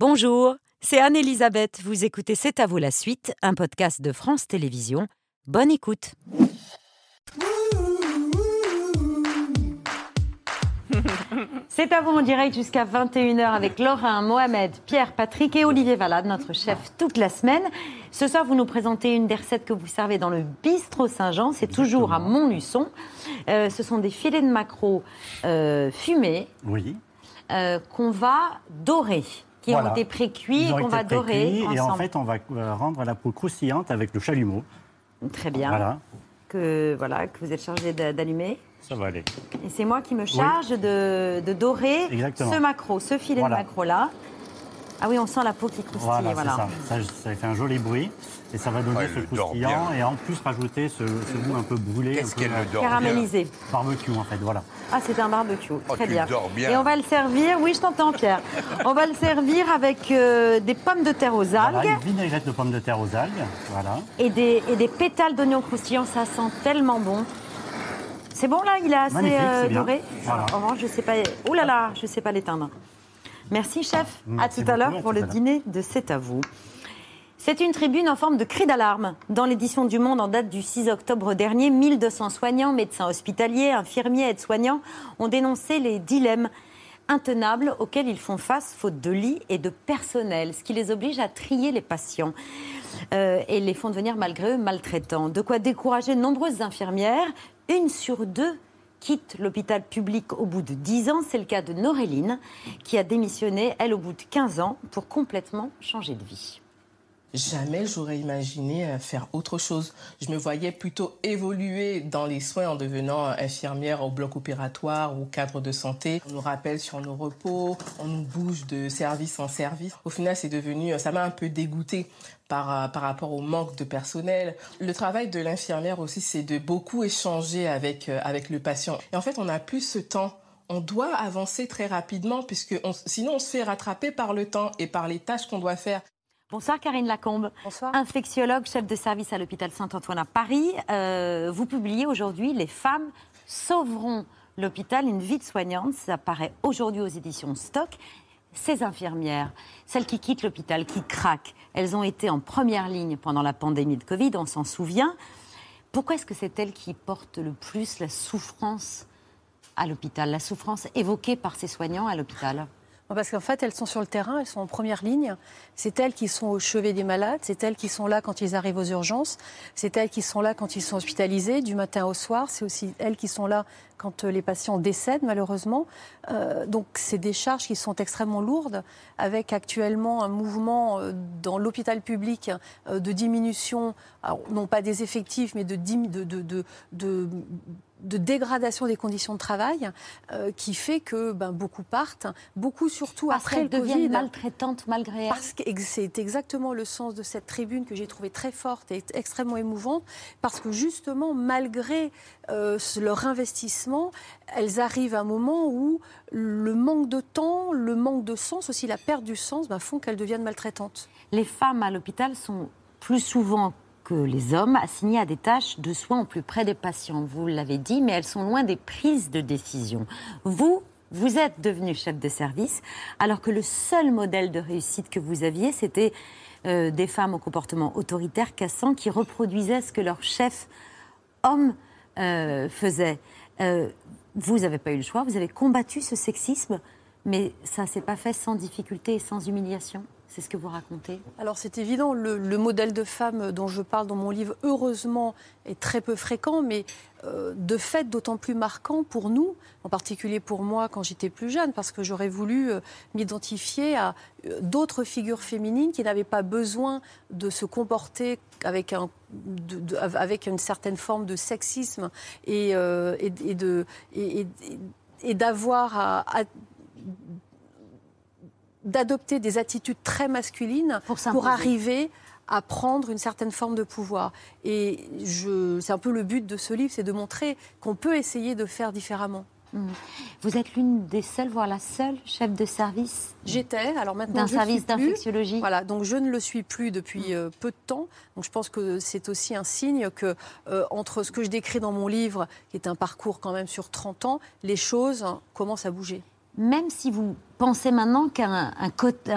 Bonjour, c'est Anne-Elisabeth. Vous écoutez C'est à vous la suite, un podcast de France Télévisions. Bonne écoute. C'est à vous en direct jusqu'à 21h avec Laurent, Mohamed, Pierre, Patrick et Olivier Valade, notre chef toute la semaine. Ce soir, vous nous présentez une des recettes que vous servez dans le bistrot Saint-Jean. C'est toujours à Montluçon. Euh, ce sont des filets de maquereau euh, fumés Oui. euh, qu'on va dorer, qui Voilà. ont été pré-cuits et qu'on va dorer Et en fait, on va euh, rendre la peau croustillante avec le chalumeau. Très bien. Voilà, Que, voilà, que vous êtes chargé d'a- d'allumer. ça va aller. Et c'est moi qui me charge de, de dorer Exactement. ce maquereau, ce filet Voilà. de maquereau-là. Ah oui, on sent la peau qui croustille. Voilà, Voilà, ça. ça. Ça fait un joli bruit et ça va donner Ouais, ce croustillant et en plus rajouter ce, ce goût un peu brûlé, Qu'est-ce un peu euh, le Caramélisé. barbecue en fait, voilà. Ah, c'est un barbecue. Oh, Très tu bien. dors bien. Et on va le servir, oui, je t'entends, Pierre. on va le servir avec euh, des pommes de terre aux Voilà, algues une vinaigrette de pommes de terre aux algues, voilà. et, des, et des pétales d'oignons croustillants. Ça sent tellement bon. C'est bon là, il est assez euh, doré. Voilà. En revanche, je sais pas. Ouh là là, je sais pas l'éteindre. Merci, chef. Merci à tout à l'heure pour le dîner de C'est à vous. C'est une tribune en forme de cri d'alarme. Dans l'édition du Monde en date du 6 octobre dernier, 1200 soignants, médecins hospitaliers, infirmiers, aides-soignants ont dénoncé les dilemmes intenables auxquels ils font face faute de lits et de personnel, ce qui les oblige à trier les patients euh, et les font devenir malgré eux maltraitants. De quoi décourager de nombreuses infirmières. Une sur deux quitte l'hôpital public au bout de 10 ans. C'est le cas de Noréline, qui a démissionné, elle, au bout de 15 ans, pour complètement changer de vie. Jamais j'aurais imaginé euh, faire autre chose. Je me voyais plutôt évoluer dans les soins en devenant infirmière au bloc opératoire ou cadre de santé. On nous rappelle sur nos repos, on nous bouge de service en service. Au final, c'est devenu, euh, ça m'a un peu dégoûté par, euh, par rapport au manque de personnel. Le travail de l'infirmière aussi, c'est de beaucoup échanger avec, avec le patient. Et en fait, on n'a plus ce temps. On doit avancer très rapidement puisque on- sinon on se fait rattraper par le temps et par les tâches qu'on doit faire. Bonsoir Karine Lacombe. Bonsoir. Infectiologue, chef de service à l'hôpital Saint-Antoine à Paris. Euh, vous publiez aujourd'hui Les femmes sauveront l'hôpital, une vie de soignante. Ça paraît aujourd'hui aux éditions Stock. Ces infirmières, celles qui quittent l'hôpital, qui craquent, elles ont été en première ligne pendant la pandémie de Covid, on s'en souvient. Pourquoi est-ce que c'est elles qui portent le plus la souffrance à l'hôpital, la souffrance évoquée par ces soignants à l'hôpital? Parce qu'en fait, elles sont sur le terrain, elles sont en première ligne. C'est elles qui sont au chevet des malades, c'est elles qui sont là quand ils arrivent aux urgences, c'est elles qui sont là quand ils sont hospitalisés du matin au soir, c'est aussi elles qui sont là quand euh, les patients décèdent malheureusement. Euh, donc c'est des charges qui sont extrêmement lourdes, avec actuellement un mouvement euh, dans l'hôpital public de diminution, non pas des effectifs, mais de, de, de, de- dégradation des conditions de travail, euh, qui fait que ben, beaucoup partent, beaucoup surtout Parce après qu'elles le deviennent Covid. maltraitantes malgré elles Parce que c'est exactement le sens de cette tribune que j'ai trouvée très forte et extrêmement émouvante, parce que justement, malgré euh, leur investissement, elles arrivent à un moment où le manque de temps, le manque de sens, aussi la perte du sens, ben, font qu'elles deviennent maltraitantes. les femmes à l'hôpital sont plus souvent que les hommes assignées à des tâches de soins au plus près des patients. Vous l'avez dit, mais elles sont loin des prises de décision. Vous, vous êtes devenu chef de service, alors que le seul modèle de réussite que vous aviez, c'était euh, des femmes au comportement autoritaire, cassant, qui reproduisaient ce que leur chef homme euh, faisait. Euh, vous n'avez pas eu le choix, vous avez combattu ce sexisme, mais ça ne s'est pas fait sans difficulté et sans humiliation. C'est ce que vous racontez. Alors c'est évident, le, le modèle de femme dont je parle dans mon livre, heureusement, est très peu fréquent, mais euh, de fait d'autant plus marquant pour nous, en particulier pour moi quand j'étais plus jeune, parce que j'aurais voulu euh, m'identifier à euh, d'autres figures féminines qui n'avaient pas besoin de se comporter avec, un, avec une certaine forme de sexisme et, d'avoir à d'adopter des attitudes très masculines Pour arriver à prendre une certaine forme de pouvoir. Et c'est un peu le but de ce livre, c'est de montrer qu'on peut essayer de faire différemment. Vous êtes l'une des seules, voire la seule chef de service J'étais, alors maintenant d'un service d'infectiologie. Voilà, donc je ne le suis plus depuis euh, peu de temps. Donc je pense que c'est aussi un signe que euh, entre ce que je décris dans mon livre, qui est un parcours quand même sur 30 ans, les choses commencent à bouger. Même si vous pensez maintenant qu'un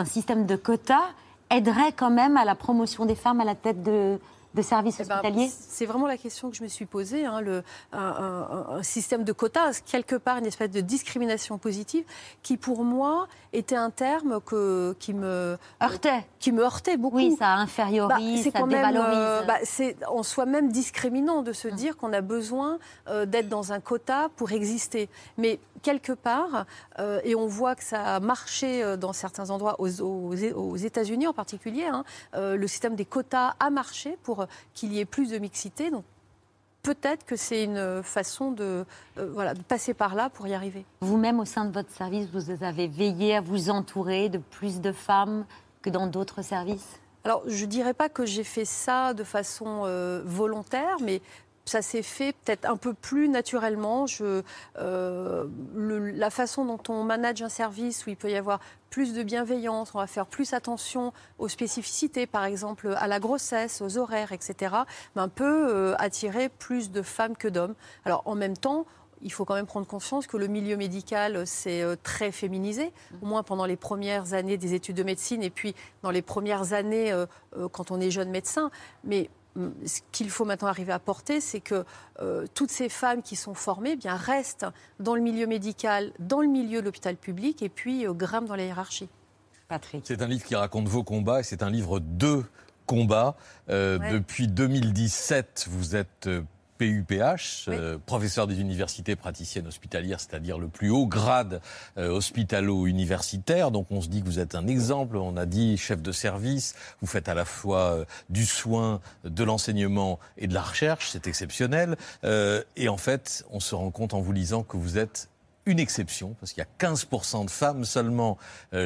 système de quotas aiderait quand même à la promotion des femmes à la tête de, de services Eh ben, hospitaliers c'est vraiment la question que je me suis posée. hein, le, un, un- un système de quotas, quelque part une espèce de discrimination positive, qui pour moi était un terme que, qui, me, Heurtait. qui me heurtait beaucoup. Oui, ça Bah, infériorise, c'est ça quand même, dévalorise. euh, bah, c'est en soi-même discriminant de Hum. se dire qu'on a besoin euh, d'être dans un quota pour exister. Mais quelque part, euh, et on voit que ça a marché euh, dans certains endroits, aux, aux- aux États-Unis en particulier, hein, le système des quotas a marché pour euh, qu'il y ait plus de mixité. Donc peut-être que c'est une façon de, euh, voilà, de passer par là pour y arriver. Vous-même, au sein de votre service, vous avez veillé à vous entourer de plus de femmes que dans d'autres services? Alors, je ne dirais pas que j'ai fait ça de façon euh, volontaire, mais ça s'est fait peut-être un peu plus naturellement. Euh, la façon dont on manage un service où il peut y avoir plus de bienveillance, on va faire plus attention aux spécificités, par exemple à la grossesse, aux horaires, etc., ben, peut euh, attirer plus de femmes que d'hommes. Alors, en même temps, il faut quand même prendre conscience que le milieu médical, c'est euh, très féminisé, au moins pendant les premières années des études de médecine et puis dans les premières années euh, quand on est jeune médecin. Mais ce qu'il faut maintenant arriver à porter, c'est que euh, toutes ces femmes qui sont formées eh bien, restent dans le milieu médical, dans le milieu de l'hôpital public et puis euh, grimpent dans la hiérarchie. Patrick. C'est un livre qui raconte vos combats et c'est un livre de combats. Euh, Ouais. Depuis 2017, vous êtes PUPH, euh, professeur des universités praticiennes hospitalières, c'est-à-dire le plus haut grade euh, hospitalo-universitaire. Donc on se dit que vous êtes un exemple. On a dit chef de service. Vous faites à la fois euh, du soin, de l'enseignement et de la recherche. C'est exceptionnel. Et en fait, on se rend compte en vous lisant que vous êtes une exception, parce qu'il y a 15% de femmes seulement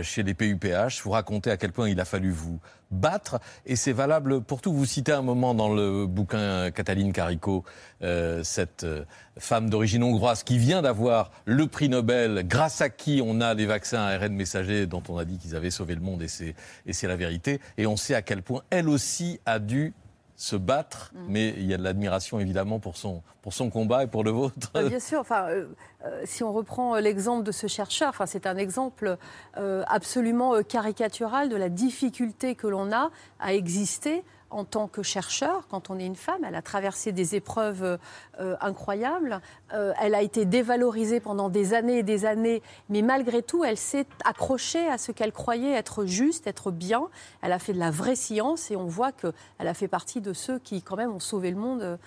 chez les PUPH. Vous racontez à quel point il a fallu vous battre, et c'est valable pour tout. Vous citez un moment dans le bouquin Cataline Carico, euh, cette euh, femme d'origine hongroise qui vient d'avoir le prix Nobel, grâce à qui on a les vaccins ARN messagers dont on a dit qu'ils avaient sauvé le monde, et c'est, et c'est la vérité. Et on sait à quel point elle aussi a dû se battre, mais il y a de l'admiration évidemment pour son, pour son combat et pour le vôtre. Bah, Bien sûr. Enfin, euh, euh, si on reprend euh, l'exemple de ce chercheur, enfin, c'est un exemple euh, absolument caricatural de la difficulté que l'on a à exister en tant que chercheur, quand on est une femme, elle a traversé des épreuves euh, incroyables. Euh, elle a été dévalorisée pendant des années et des années, mais malgré tout, elle s'est accrochée à ce qu'elle croyait être juste, être bien. Elle a fait de la vraie science et on voit qu'elle a fait partie de ceux qui, quand même, ont sauvé le monde euh,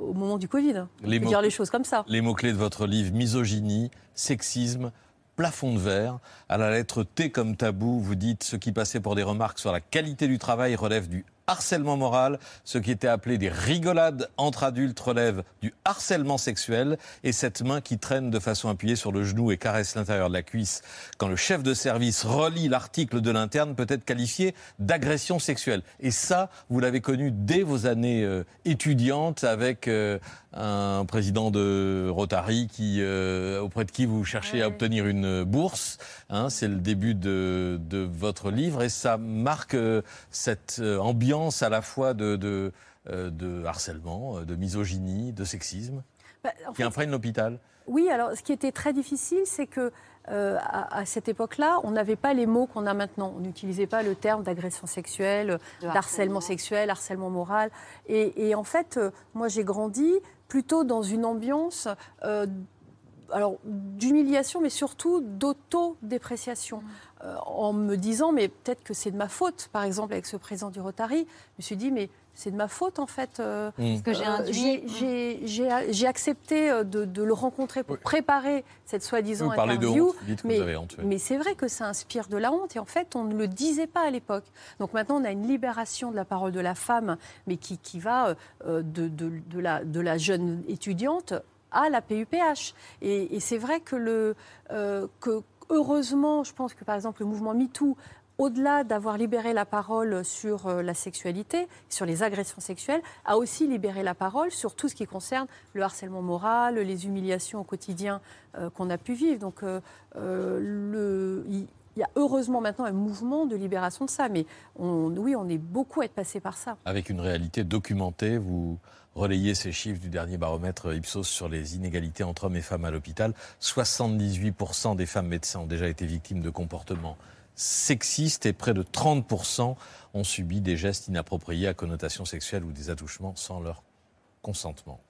au moment du Covid. Les mots- dire les choses comme ça. Les mots-clés de votre livre, misogynie, sexisme, plafond de verre. À la lettre T comme tabou, vous dites ce qui passait pour des remarques sur la qualité du travail relève du harcèlement moral, ce qui était appelé des rigolades entre adultes relève du harcèlement sexuel, et cette main qui traîne de façon appuyée sur le genou et caresse l'intérieur de la cuisse quand le chef de service relit l'article de l'interne peut être qualifié d'agression sexuelle. Et ça, vous l'avez connu dès vos années euh, étudiantes avec euh, un président de Rotary qui, euh, auprès de qui vous cherchez à obtenir une bourse. Hein, c'est le début de, de votre livre et ça marque euh, cette euh, ambiance à la fois de, de, euh, de harcèlement, de misogynie, de sexisme Bah, en qui fait, imprègne l'hôpital. Oui, alors ce qui était très difficile, c'est que euh, à, à cette époque-là, on n'avait pas les mots qu'on a maintenant. On n'utilisait pas le terme d'agression sexuelle, d'harcèlement harcèlement. sexuel, harcèlement moral. Et, et en fait, euh, moi, j'ai grandi plutôt dans une ambiance. Euh, alors, d'humiliation, mais surtout d'autodépréciation. Euh, en me disant, mais peut-être que c'est de ma faute. Par exemple, avec ce président du Rotary, je me suis dit, mais c'est de ma faute, en fait. euh, que j'ai euh, accepté euh, de, de le rencontrer pour Oui. préparer cette soi-disant Vous parlez de interview. honte, dites mais, vous honte. oui. mais c'est vrai que ça inspire de la honte et en fait on ne le disait pas à l'époque. Donc maintenant on a une libération de la parole de la femme, mais qui, qui va euh, de, de- de la, de la jeune étudiante à la PUPH. Et, c'est vrai que, le, euh, que heureusement, je pense que par exemple le mouvement MeToo au-delà d'avoir libéré la parole sur euh, la sexualité, sur les agressions sexuelles, a aussi libéré la parole sur tout ce qui concerne le harcèlement moral, les humiliations au quotidien euh, qu'on a pu vivre. Donc, le- il y a heureusement maintenant un mouvement de libération de ça. Mais on, oui, on est beaucoup à être passé par ça. Avec une réalité documentée, vous relayez ces chiffres du dernier baromètre Ipsos sur les inégalités entre hommes et femmes à l'hôpital. 78% des femmes médecins ont déjà été victimes de comportements sexistes et près de 30% ont subi des gestes inappropriés à connotation sexuelle ou des attouchements sans leur consentement.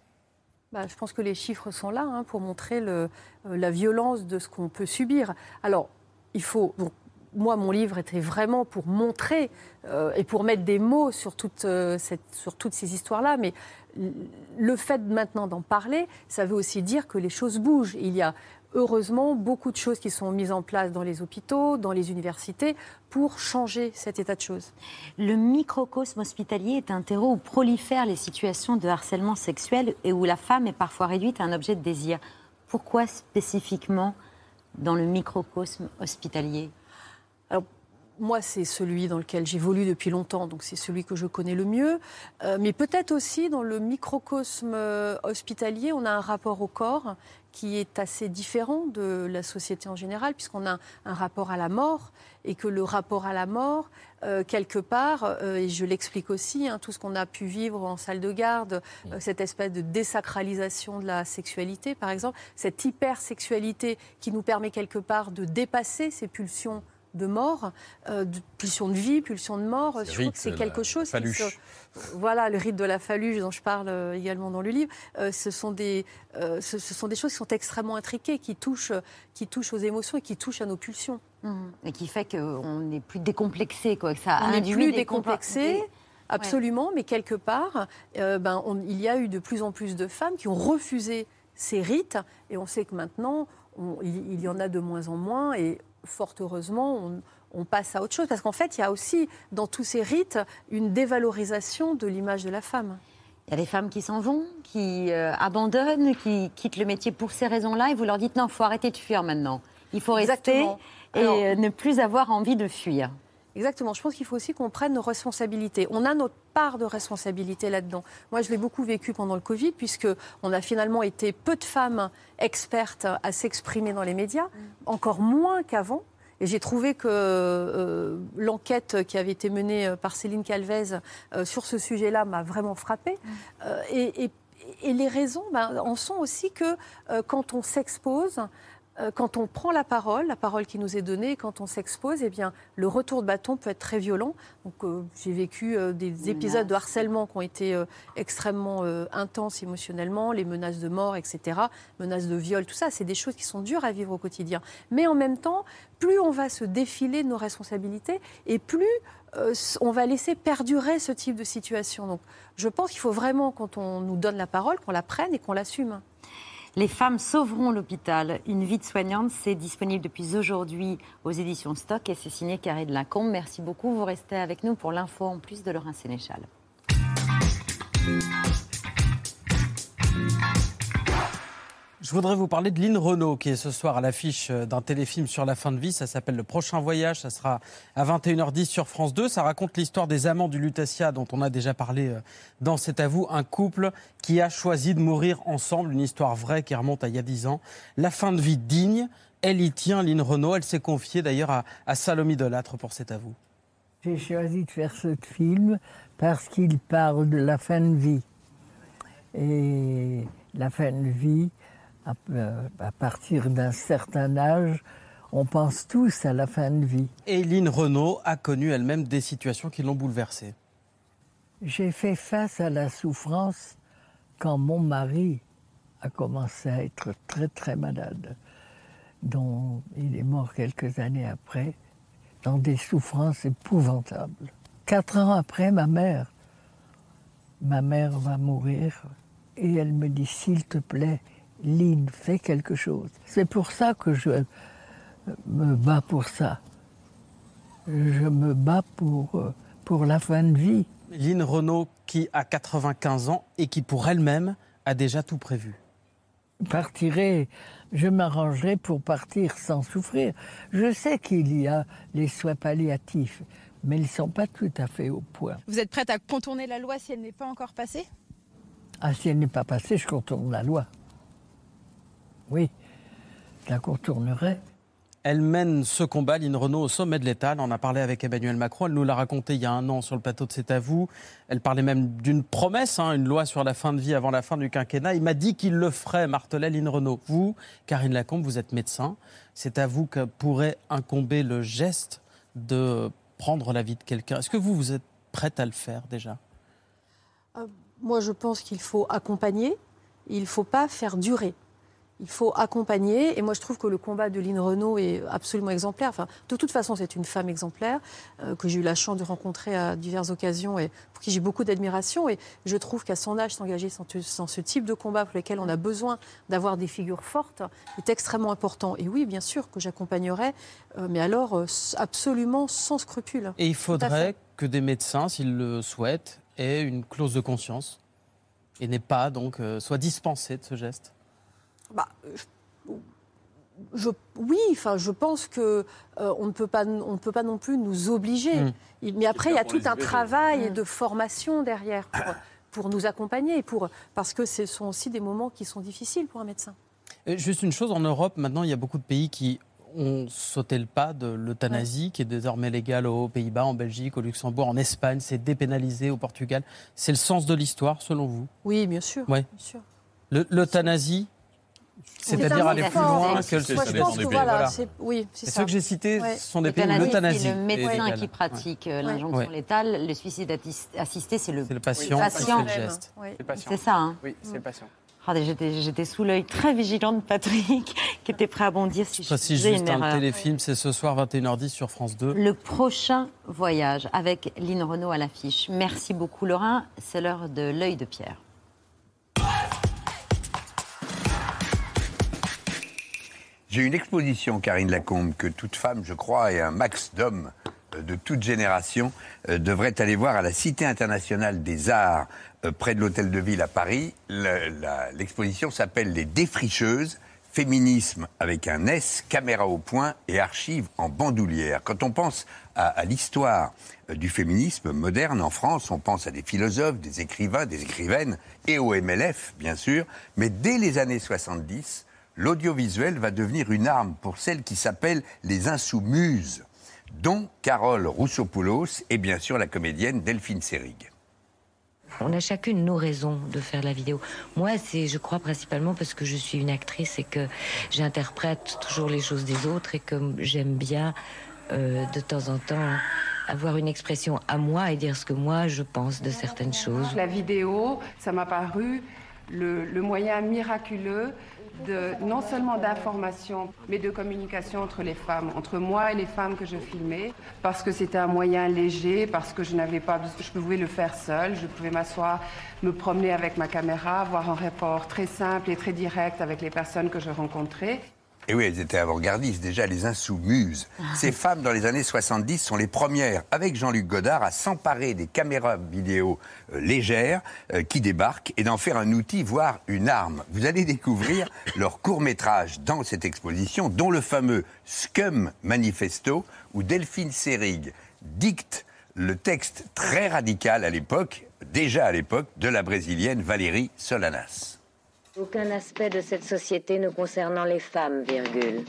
Bah, je pense que les chiffres sont là hein, pour montrer euh, la violence de ce qu'on peut subir. Alors, il faut. Moi, mon livre était vraiment pour montrer euh, et pour mettre des mots sur, toute, euh, sur toutes ces histoires-là. Mais le fait maintenant d'en parler, ça veut aussi dire que les choses bougent. Il y a heureusement beaucoup de choses qui sont mises en place dans les hôpitaux, dans les universités, pour changer cet état de choses. Le microcosme hospitalier est un terreau où prolifèrent les situations de harcèlement sexuel et où la femme est parfois réduite à un objet de désir. Pourquoi spécifiquement dans le microcosme hospitalier? Moi, c'est celui dans lequel j'évolue depuis longtemps, donc c'est celui que je connais le mieux. Euh, mais peut-être aussi dans le microcosme euh, hospitalier, on a un rapport au corps qui est assez différent de la société en général, puisqu'on a un rapport à la mort, et que le rapport à la mort, euh, quelque part, et je l'explique aussi, hein, tout ce qu'on a pu vivre en salle de garde, cette espèce de désacralisation de la sexualité, par exemple, cette hypersexualité qui nous permet quelque part de dépasser ces pulsions de mort, euh, de pulsion de vie, pulsion de mort. Je trouve que c'est quelque chose. voilà, le rite de la phaluche dont je parle euh, également dans le livre. Euh, ce, sont des, ce, sont des choses qui sont extrêmement intriquées, qui touchent, qui touchent aux émotions et qui touchent à nos pulsions. Mmh. Et qui fait qu'on n'est plus décomplexé. Quoi, ça on n'est plus décomplexé. Absolument, mais quelque part, ben, il y a eu de plus en plus de femmes qui ont refusé ces rites, et on sait que maintenant, il, il, y en a de moins en moins, et fort heureusement, on, passe à autre chose. Parce qu'en fait, il y a aussi, dans tous ces rites, une dévalorisation de l'image de la femme. Il y a des femmes qui s'en vont, qui euh, abandonnent, qui quittent le métier pour ces raisons-là, et vous leur dites non, il faut arrêter de fuir maintenant. Il faut rester et ne plus avoir envie de fuir. Exactement. Je pense qu'il faut aussi qu'on prenne nos responsabilités. On a notre part de responsabilité là-dedans. Moi, je l'ai beaucoup vécu pendant le Covid, puisque on a finalement été peu de femmes expertes à s'exprimer dans les médias, encore moins qu'avant. Et j'ai trouvé que euh, l'enquête qui avait été menée euh, par Céline Calvez euh, sur ce sujet-là m'a vraiment frappée. et, les raisons ben, en sont aussi que quand on s'expose, euh, quand on prend la parole, la parole qui nous est donnée, quand on s'expose, eh bien, le retour de bâton peut être très violent. Donc, euh, j'ai vécu euh, des épisodes de harcèlement qui ont été extrêmement intenses émotionnellement, les menaces de mort, etc., menaces de viol, tout ça, c'est des choses qui sont dures à vivre au quotidien. Mais en même temps, plus on va se défiler de nos responsabilités et plus on va laisser perdurer ce type de situation. Donc, je pense qu'il faut vraiment, quand on nous donne la parole, qu'on la prenne et qu'on l'assume. Les femmes sauveront l'hôpital. Une vie de soignante, c'est disponible depuis aujourd'hui aux éditions Stock et c'est signé Carré de Lincombe. Merci beaucoup. Vous restez avec nous pour l'info en plus de Laurent Sénéchal. Je voudrais vous parler de Lynn Renault, qui est ce soir à l'affiche d'un téléfilm sur la fin de vie. Ça s'appelle Le Prochain Voyage. Ça sera à 21h10 sur France 2. Ça raconte l'histoire des amants du Lutetia, dont on a déjà parlé euh, dans cet avou. Un couple qui a choisi de mourir ensemble. Une histoire vraie qui remonte à il y a 10 ans. La fin de vie digne. Elle y tient, Lynn Renault. Elle s'est confiée d'ailleurs à, à Salomé pour cet avou. J'ai choisi de faire ce film parce qu'il parle de la fin de vie. Et la fin de vie, euh, à, partir d'un certain âge, on pense tous à la fin de vie. Eileen Renault a connu elle-même des situations qui l'ont bouleversée. J'ai fait face à la souffrance quand mon mari a commencé à être très très malade, dont il est mort quelques années après, dans des souffrances épouvantables. Quatre ans après, ma mère, ma mère va mourir, et elle me dit, s'il te plaît, Lynn, fais quelque chose. C'est pour ça que je me bats pour ça. Je me bats pour, euh, pour la fin de vie. Lynn Renault, qui a 95 ans et qui, pour elle-même, a déjà tout prévu. Partirai, je m'arrangerai pour partir sans souffrir. Je sais qu'il y a les soins palliatifs, mais ils ne sont pas tout à fait au point. Vous êtes prête à contourner la loi si elle n'est pas encore passée? Ah, si elle n'est pas passée, je contourne la loi. Oui, je la contournerai. Elle mène ce combat, Lynn Renault, au sommet de l'État. Elle en a parlé avec Emmanuel Macron. Elle nous l'a raconté il y a un an sur le plateau de C'est à vous. Elle parlait même d'une promesse, hein, une loi sur la fin de vie avant la fin du quinquennat. Il m'a dit qu'il le ferait, martelait Lynn Renault. Vous, Karine Lacombe, vous êtes médecin. C'est à vous que pourrait incomber le geste de prendre la vie de quelqu'un. Est-ce que vous, vous êtes prête à le faire déjà? Euh, Moi, je pense qu'il faut accompagner, il ne faut pas faire durer. Il faut accompagner. Et moi, je trouve que le combat de Lynn Renault est absolument exemplaire. Enfin, de toute façon, c'est une femme exemplaire euh, que j'ai eu la chance de rencontrer à diverses occasions et pour qui j'ai beaucoup d'admiration. Et je trouve qu'à son âge, s'engager dans, ce- type de combat pour lequel on a besoin d'avoir des figures fortes est extrêmement important. Et oui, bien sûr que j'accompagnerai, euh, mais alors euh, absolument sans scrupule. Et il faudrait que des médecins, s'ils le souhaitent, aient une clause de conscience et n'aient pas, donc, soient dispensés de ce geste. Bah, je- je- oui, enfin, je pense que euh, on ne peut pas, on ne peut pas non plus nous obliger. Mm. Il- Mais après, il y a tout un travail de formation derrière pour, pour nous accompagner, pour parce que ce sont aussi des moments qui sont difficiles pour un médecin. Et juste une chose, en Europe, maintenant, il y a beaucoup de pays qui ont sauté le pas de l'euthanasie, qui est désormais légale aux Pays-Bas, en Belgique, au Luxembourg, en Espagne, c'est dépénalisé au Portugal. C'est le sens de l'histoire, selon vous? Oui, bien sûr. Ouais. sûr. Le- L'euthanasie, c'est-à-dire aller plus loin C'est- que c'est- le ça je dépend pense des que pays. voilà, Voilà. c'est oui, c'est ça. ceux que j'ai cités Ouais. sont des pays où L'euthanasie, c'est le médecin qui pratique euh, Ouais. l'injonction Ouais. létale. Le suicide assisté, c'est le. C'est le patient Oui, qui fait patient. le geste. C'est le patient. C'est ça, hein Oui, c'est le patient. Regardez, J'étais sous l'œil très vigilant de Patrick, qui était prêt à bondir si Je je précise faisais juste une un erreur. téléfilm, c'est ce soir 21h10 sur France 2. Le prochain voyage avec Lynn Renault à l'affiche. Merci beaucoup, Laurent. C'est l'heure de l'œil de Pierre. J'ai une exposition, Karine Lacombe, que toute femme, je crois, et un max d'hommes euh, de toute génération euh, devraient aller voir à la Cité internationale des arts, euh, près de l'Hôtel de Ville à Paris. L'exposition s'appelle Les Défricheuses, féminisme avec un S, caméra au point et archives en bandoulière. Quand on pense à, à l'histoire euh, du féminisme moderne en France, on pense à des philosophes, des écrivains, des écrivaines et au MLF, bien sûr. Mais dès les années 70, l'audiovisuel va devenir une arme pour celles qui s'appellent les insoumises, dont Carole Roussopoulos et bien sûr la comédienne Delphine Seyrig. On a chacune nos raisons de faire la vidéo. Moi, c'est, je crois, principalement parce que je suis une actrice et que j'interprète toujours les choses des autres et que j'aime bien, euh, de temps en temps, avoir une expression à moi et dire ce que moi je pense de certaines choses. La vidéo, ça m'a paru le, le moyen miraculeux de, non seulement d'information, mais de communication entre les femmes, entre moi et les femmes que je filmais, parce que c'était un moyen léger, parce que je n'avais pas, je pouvais le faire seule, je pouvais m'asseoir, me promener avec ma caméra, avoir un rapport très simple et très direct avec les personnes que je rencontrais. Et oui, elles étaient avant-gardistes, déjà les insoumises. Ces femmes, dans les années 70, sont les premières, avec Jean-Luc Godard, à s'emparer des caméras vidéo euh, légères euh, qui débarquent et d'en faire un outil, voire une arme. Vous allez découvrir leur court-métrage dans cette exposition, dont le fameux Scum Manifesto, où Delphine Seyrig dicte le texte très radical à l'époque, déjà à l'époque, de la brésilienne Valérie Solanas. Aucun aspect de cette société ne concernant les femmes, virgule.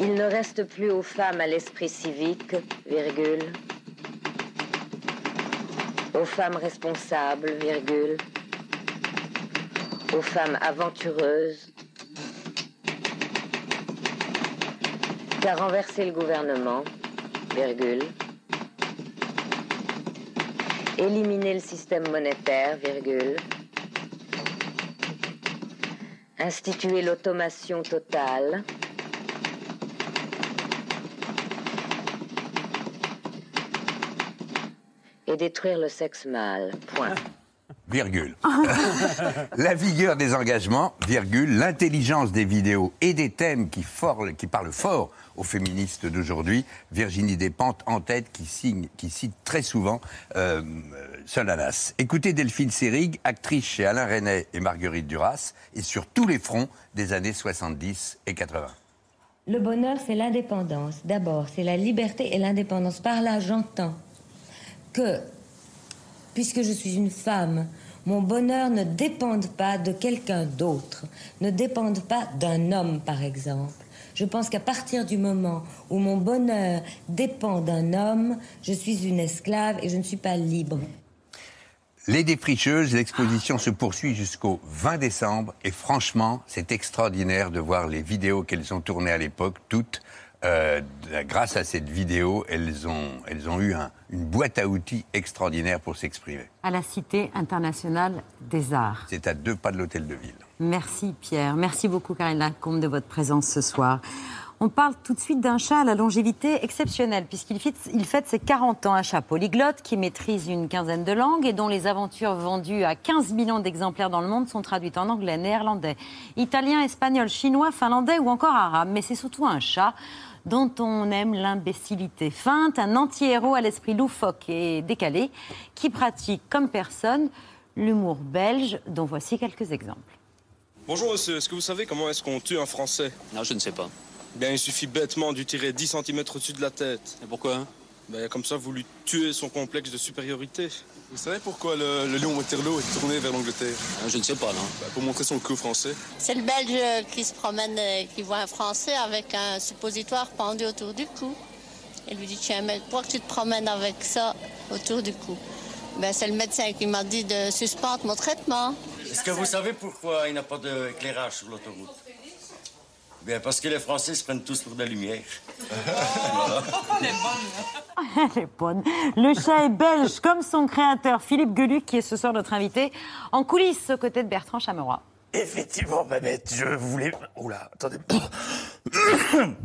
Il ne reste plus aux femmes à l'esprit civique, virgule. Aux femmes responsables, virgule. Aux femmes aventureuses. Qu'à renverser le gouvernement, virgule. Éliminer le système monétaire, virgule. Instituer l'automation totale. Et détruire le sexe mâle. Point. Virgule. la vigueur des engagements, virgule, l'intelligence des vidéos et des thèmes qui, parlent fort aux féministes d'aujourd'hui. Virginie Despentes en tête qui, signe, qui cite très souvent euh, Solanas. Écoutez Delphine Seyrig, actrice chez Alain Resnais et Marguerite Duras, et sur tous les fronts des années 70 et 80. Le bonheur, c'est l'indépendance. D'abord, c'est la liberté et l'indépendance. Par là, j'entends que, puisque je suis une femme, mon bonheur ne dépende pas de quelqu'un d'autre, ne dépende pas d'un homme, par exemple. Je pense qu'à partir du moment où mon bonheur dépend d'un homme, je suis une esclave et je ne suis pas libre. Les défricheuses, l'exposition se poursuit jusqu'au 20 décembre et franchement, c'est extraordinaire de voir les vidéos qu'elles ont tournées à l'époque, toutes. Euh, grâce à cette vidéo, elles ont, elles ont eu un- une boîte à outils extraordinaire pour s'exprimer. À la Cité internationale des arts. C'est à deux pas de l'hôtel de ville. Merci Pierre. Merci beaucoup Karine Lacombe de votre présence ce soir. On parle tout de suite d'un chat à la longévité exceptionnelle, puisqu'il fête, il fête ses 40 ans, un chat polyglotte qui maîtrise une quinzaine de langues et dont les aventures vendues à 15 millions d'exemplaires dans le monde sont traduites en anglais, néerlandais, italien, espagnol, chinois, finlandais ou encore arabe. Mais c'est surtout un chat dont on aime l'imbécilité feinte, un anti-héros à l'esprit loufoque et décalé, qui pratique comme personne l'humour belge, dont voici quelques exemples. Bonjour monsieur, est-ce que vous savez comment est-ce qu'on tue un Français? Non, je ne sais pas. Bien, il suffit bêtement de lui tirer 10 cm au-dessus de la tête. Et pourquoi? Ben, comme ça, vous lui tuez son complexe de supériorité. Vous savez pourquoi le, le lion Waterloo est tourné vers l'Angleterre? Ah, Je ne sais pas, non. Bah, Pour montrer son coup français. C'est le Belge qui se promène, euh, qui voit un Français avec un suppositoire pendu autour du cou. Il lui dit Tiens, mais pourquoi tu te promènes avec ça autour du cou? Ben, C'est le médecin qui m'a dit de suspendre mon traitement. Est-ce que vous savez pourquoi il n'y a pas d'éclairage sur l'autoroute? Bien, parce que les Français se prennent tous pour de la lumière. Elle est bonne. Le chat est belge, comme son créateur Philippe Geluc, qui est ce soir notre invité, en coulisses aux côtés de Bertrand Chameroy. Effectivement, Babette, je voulais. Oula, attendez.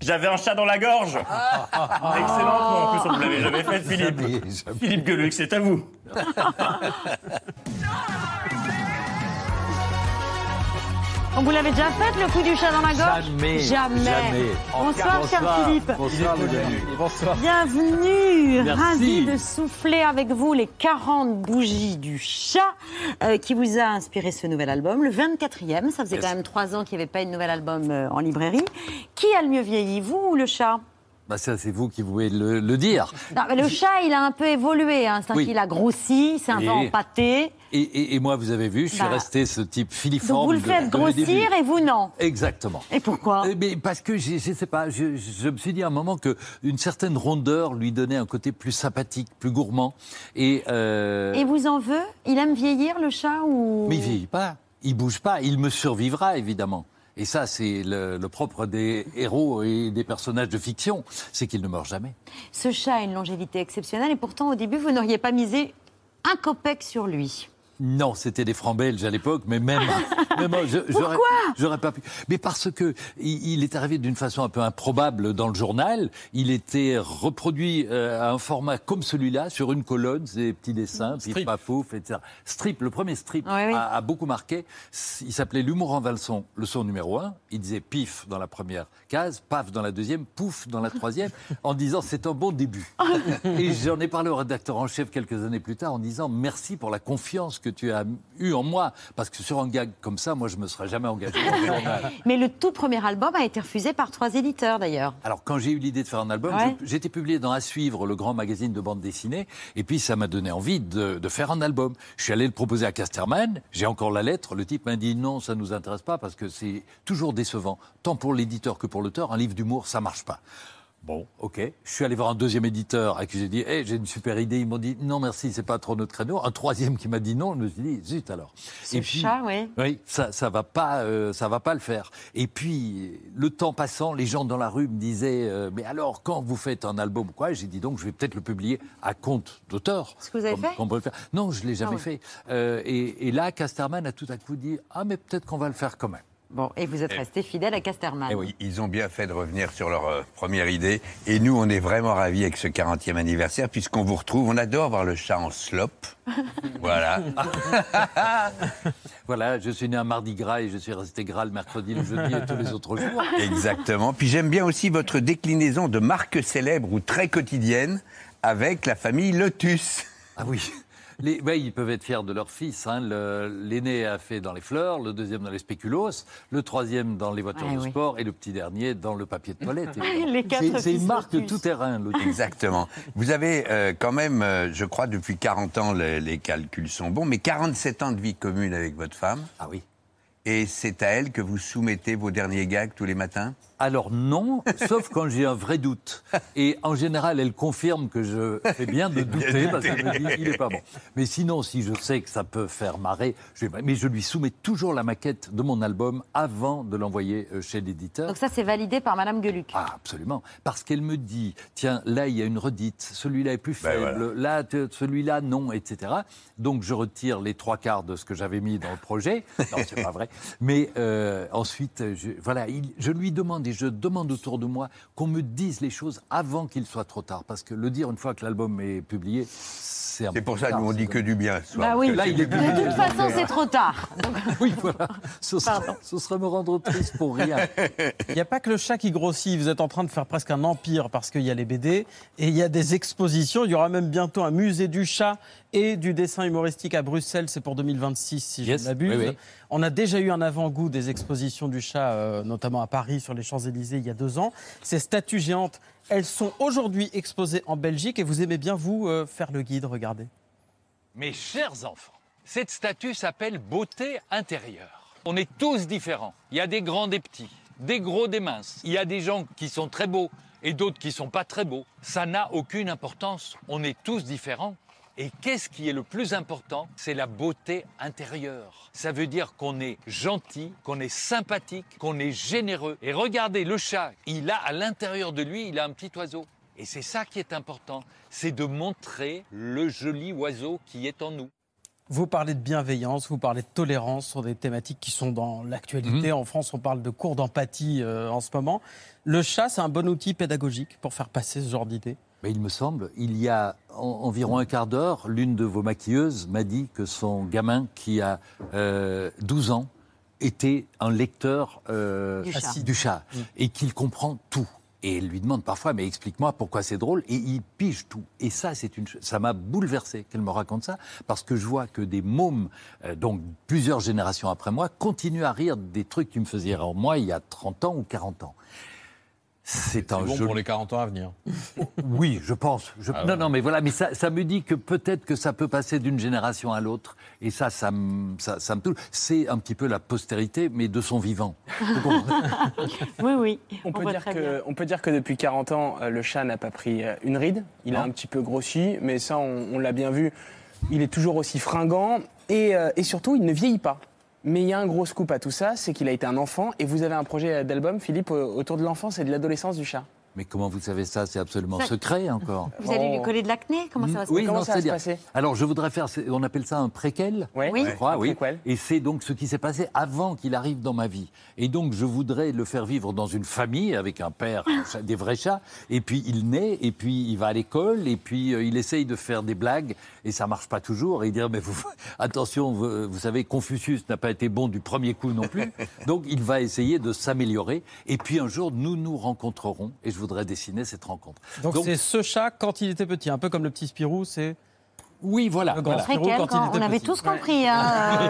J'avais un chat dans la gorge. Excellent, en plus, on ne l'avait jamais fait, Philippe. Philippe Geluc, c'est à vous. On vous l'avez déjà fait, le coup du chat dans la gorge Jamais. Jamais. Jamais. Bonsoir, cher Philippe. Bonsoir, amis. Bonsoir. Bienvenue, Merci. ravi de souffler avec vous les 40 bougies du chat euh, qui vous a inspiré ce nouvel album, le 24e. Ça faisait Yes. quand même trois ans qu'il n'y avait pas eu de nouvel album euh, en librairie. Qui a le mieux vieilli, vous ou le chat? Bah ça, c'est vous qui pouvez le, le dire. Non, mais Le chat, il a un peu évolué. Hein. C'est-à-dire Oui. qu'il a grossi, c'est un peu Et- empâté. Et, et- et moi, vous avez vu, je suis Bah. resté ce type filiforme. Donc vous le faites de grossir et vous non. Exactement. Et pourquoi Eh Parce que je ne sais pas, je, je me suis dit à un moment que une certaine rondeur lui donnait un côté plus sympathique, plus gourmand. Et, euh, Et vous en veut? Il aime vieillir, le chat ou... Mais il vieillit pas, il bouge pas, il me survivra évidemment. Et ça, c'est le, propre des héros et des personnages de fiction, c'est qu'ils ne meurent jamais. Ce chat a une longévité exceptionnelle et pourtant, au début, vous n'auriez pas misé un copec sur lui. Non, c'était des francs belges à l'époque, mais même, même moi, je- j'aurais, j'aurais pas pu. Mais parce que il, il est arrivé d'une façon un peu improbable dans le journal. Il était reproduit euh, à un format comme celui-là sur une colonne, des petits dessins, pif paf pouf, etc. Strip, le premier strip A, a beaucoup marqué. Il s'appelait l'humour en valson, leçon numéro un. Il disait pif dans la première case, paf dans la deuxième, pouf dans la troisième, en disant c'est un bon début. Et j'en ai parlé au rédacteur en chef quelques années plus tard en disant merci pour la confiance que tu as eue en moi. Parce que sur un gag comme ça, moi, je me serais jamais engagé dans le journal. Mais le tout premier album a été refusé par trois éditeurs, d'ailleurs. Alors, quand j'ai eu l'idée de faire un album, Ouais. été publié dans À Suivre, le grand magazine de bande dessinée, et puis ça m'a donné envie de, de faire un album. Je suis allé le proposer à Casterman, j'ai encore la lettre, le type m'a dit non, ça ne nous intéresse pas, parce que c'est toujours décevant, tant pour l'éditeur que pour l'auteur, un livre d'humour, ça marche pas. Bon, ok. Je suis allé voir un deuxième éditeur à qui j'ai dit, hey, j'ai une super idée. Ils m'ont dit, non, merci, c'est pas trop notre créneau. Un troisième qui m'a dit non, je me suis dit, zut alors. Ce chat, oui. Oui, ça, ça va pas, euh, ça va pas le faire. Et puis, le temps passant, les gens dans la rue me disaient, euh, mais alors, quand vous faites un album, quoi J'ai dit donc, je vais peut-être le publier à compte d'auteur. Ce que vous avez comme- fait comme on peut le faire. Non, je l'ai jamais Ah ouais. fait. Euh, et, et là, Casterman a tout à coup dit, ah, mais peut-être qu'on va le faire quand même. Bon, et vous êtes resté fidèle à Casterman. Eh oui, ils ont bien fait de revenir sur leur euh, première idée. Et nous, on est vraiment ravis avec ce 40e anniversaire, puisqu'on vous retrouve. On adore voir le chat en slop. voilà. Voilà, je suis né un mardi gras et je suis resté gras le mercredi, le jeudi et tous les autres jours. Exactement. Puis j'aime bien aussi votre déclinaison de marque célèbre ou très quotidienne avec la famille Lotus. Ah oui. Les, ouais, ils peuvent être fiers de leur fils. hein. Le- L'aîné a fait dans les fleurs, le deuxième dans les spéculoos, le troisième dans les voitures Ouais, de oui. sport et le petit dernier dans le papier de toilette. quatre C'est- une marque de tout terrain, l'autre. Exactement. Vous avez euh, quand même, euh, je crois, depuis 40 ans, les, les calculs sont bons, mais 47 ans de vie commune avec votre femme. Ah oui. Et c'est à elle que vous soumettez vos derniers gags tous les matins? Alors non, sauf quand j'ai un vrai doute. Et en général, elle confirme que je fais bien de douter parce qu'elle me dit il est pas bon. Mais sinon, si je sais que ça peut faire marrer, je vais- mais je lui soumets toujours la maquette de mon album avant de l'envoyer euh, chez l'éditeur. Donc ça, c'est validé par Madame Geluc. Ah, absolument. Parce qu'elle me dit, tiens, là, il y a une redite, celui-là est plus Ben faible, là, celui-là, non, etc. Donc, je retire les trois quarts de ce que j'avais mis dans le projet. Non, c'est pas vrai. Mais euh, ensuite, je, voilà, il- je lui demande et je demande autour de moi qu'on me dise les choses avant qu'il soit trop tard. Parce que le dire une fois que l'album est publié, c'est un C'est pour ça que nous on dit que du bien. ce soir. Bah oui. Là, il est De toute façon, c'est trop tard. Oui, voilà. Ce serait, ce serait me rendre triste pour rien. Il n'y a pas que le chat qui grossit. Vous êtes en train de faire presque un empire parce qu'il y a les BD et il y a des expositions. Il y aura même bientôt un musée du chat et du dessin humoristique à Bruxelles. C'est pour 2026, si Yes, je ne m'abuse. oui, oui. On a déjà eu un avant-goût des expositions du chat, euh, notamment à Paris, sur les Champs-Élysées, il y a deux ans. Ces statues géantes, elles sont aujourd'hui exposées en Belgique et vous aimez bien, vous, euh, faire le guide. Regardez. Mes chers enfants, cette statue s'appelle beauté intérieure. On est tous différents. Il y a des grands, des petits, des gros, des minces. Il y a des gens qui sont très beaux et d'autres qui sont pas très beaux. Ça n'a aucune importance. On est tous différents. Et qu'est-ce qui est le plus important? C'est la beauté intérieure. Ça veut dire qu'on est gentil, qu'on est sympathique, qu'on est généreux. Et regardez, le chat, il a à l'intérieur de lui, il a un petit oiseau. Et c'est ça qui est important, c'est de montrer le joli oiseau qui est en nous. Vous parlez de bienveillance, vous parlez de tolérance sur des thématiques qui sont dans l'actualité. En France, on parle de cours d'empathie euh, en ce moment. Le chat, c'est un bon outil pédagogique pour faire passer ce genre d'idées? Mais il me semble, il y a en- environ un quart d'heure, l'une de vos maquilleuses m'a dit que son gamin, qui a euh, 12 ans, était un lecteur euh, Du chat. assis du chat et qu'il comprend tout. Et elle lui demande parfois, mais explique-moi pourquoi c'est drôle. Et il pige tout. Et ça, c'est une, ça m'a bouleversé qu'elle me raconte ça, parce que je vois que des mômes, euh, donc plusieurs générations après moi, continuent à rire des trucs qui me faisaient rire moi il y a 30 ans ou 40 ans. C'est un bon jeu. pour les 40 ans à venir. Oui, je pense. Je- Ah non, ouais. non, mais voilà, mais ça, ça me dit que peut-être que ça peut passer d'une génération à l'autre, et ça, ça me, ça, ça me touche. C'est un petit peu la postérité, mais de son vivant. Oui, oui. On peut, dire que, bien. on peut dire que depuis 40 ans, euh, le chat n'a pas pris euh, une ride. Il a Non. un petit peu grossi, mais ça, on, on l'a bien vu. Il est toujours aussi fringant et, euh, et surtout, il ne vieillit pas. Mais il y a un gros scoop à tout ça, c'est qu'il a été un enfant et vous avez un projet d'album, Philippe, autour de l'enfance et de l'adolescence du chat. Mais comment vous savez ça? C'est absolument Ça- secret encore. Vous allez lui coller de l'acné? Comment ça va se Oui, non, ça va se passer? Alors, je voudrais faire, on appelle ça un préquel. Ouais, Oui. je crois, oui. préquel. Et c'est donc ce qui s'est passé avant qu'il arrive dans ma vie. Et donc, je voudrais le faire vivre dans une famille avec un père, des vrais chats. Et puis, il naît, et puis il va à l'école, et puis euh, il essaye de faire des blagues, et ça marche pas toujours. Et il dit, mais vous, attention, vous, vous savez, Confucius n'a pas été bon du premier coup non plus. Donc, il va essayer de s'améliorer. Et puis, un jour, nous nous rencontrerons, et je voudrais dessiner cette rencontre. Donc c'est ce chat quand il était petit, un peu comme le petit Spirou, c'est Oui, voilà. le grand voilà. Spirou Préquel, quand, quand il était on avait petit. tous compris, hein,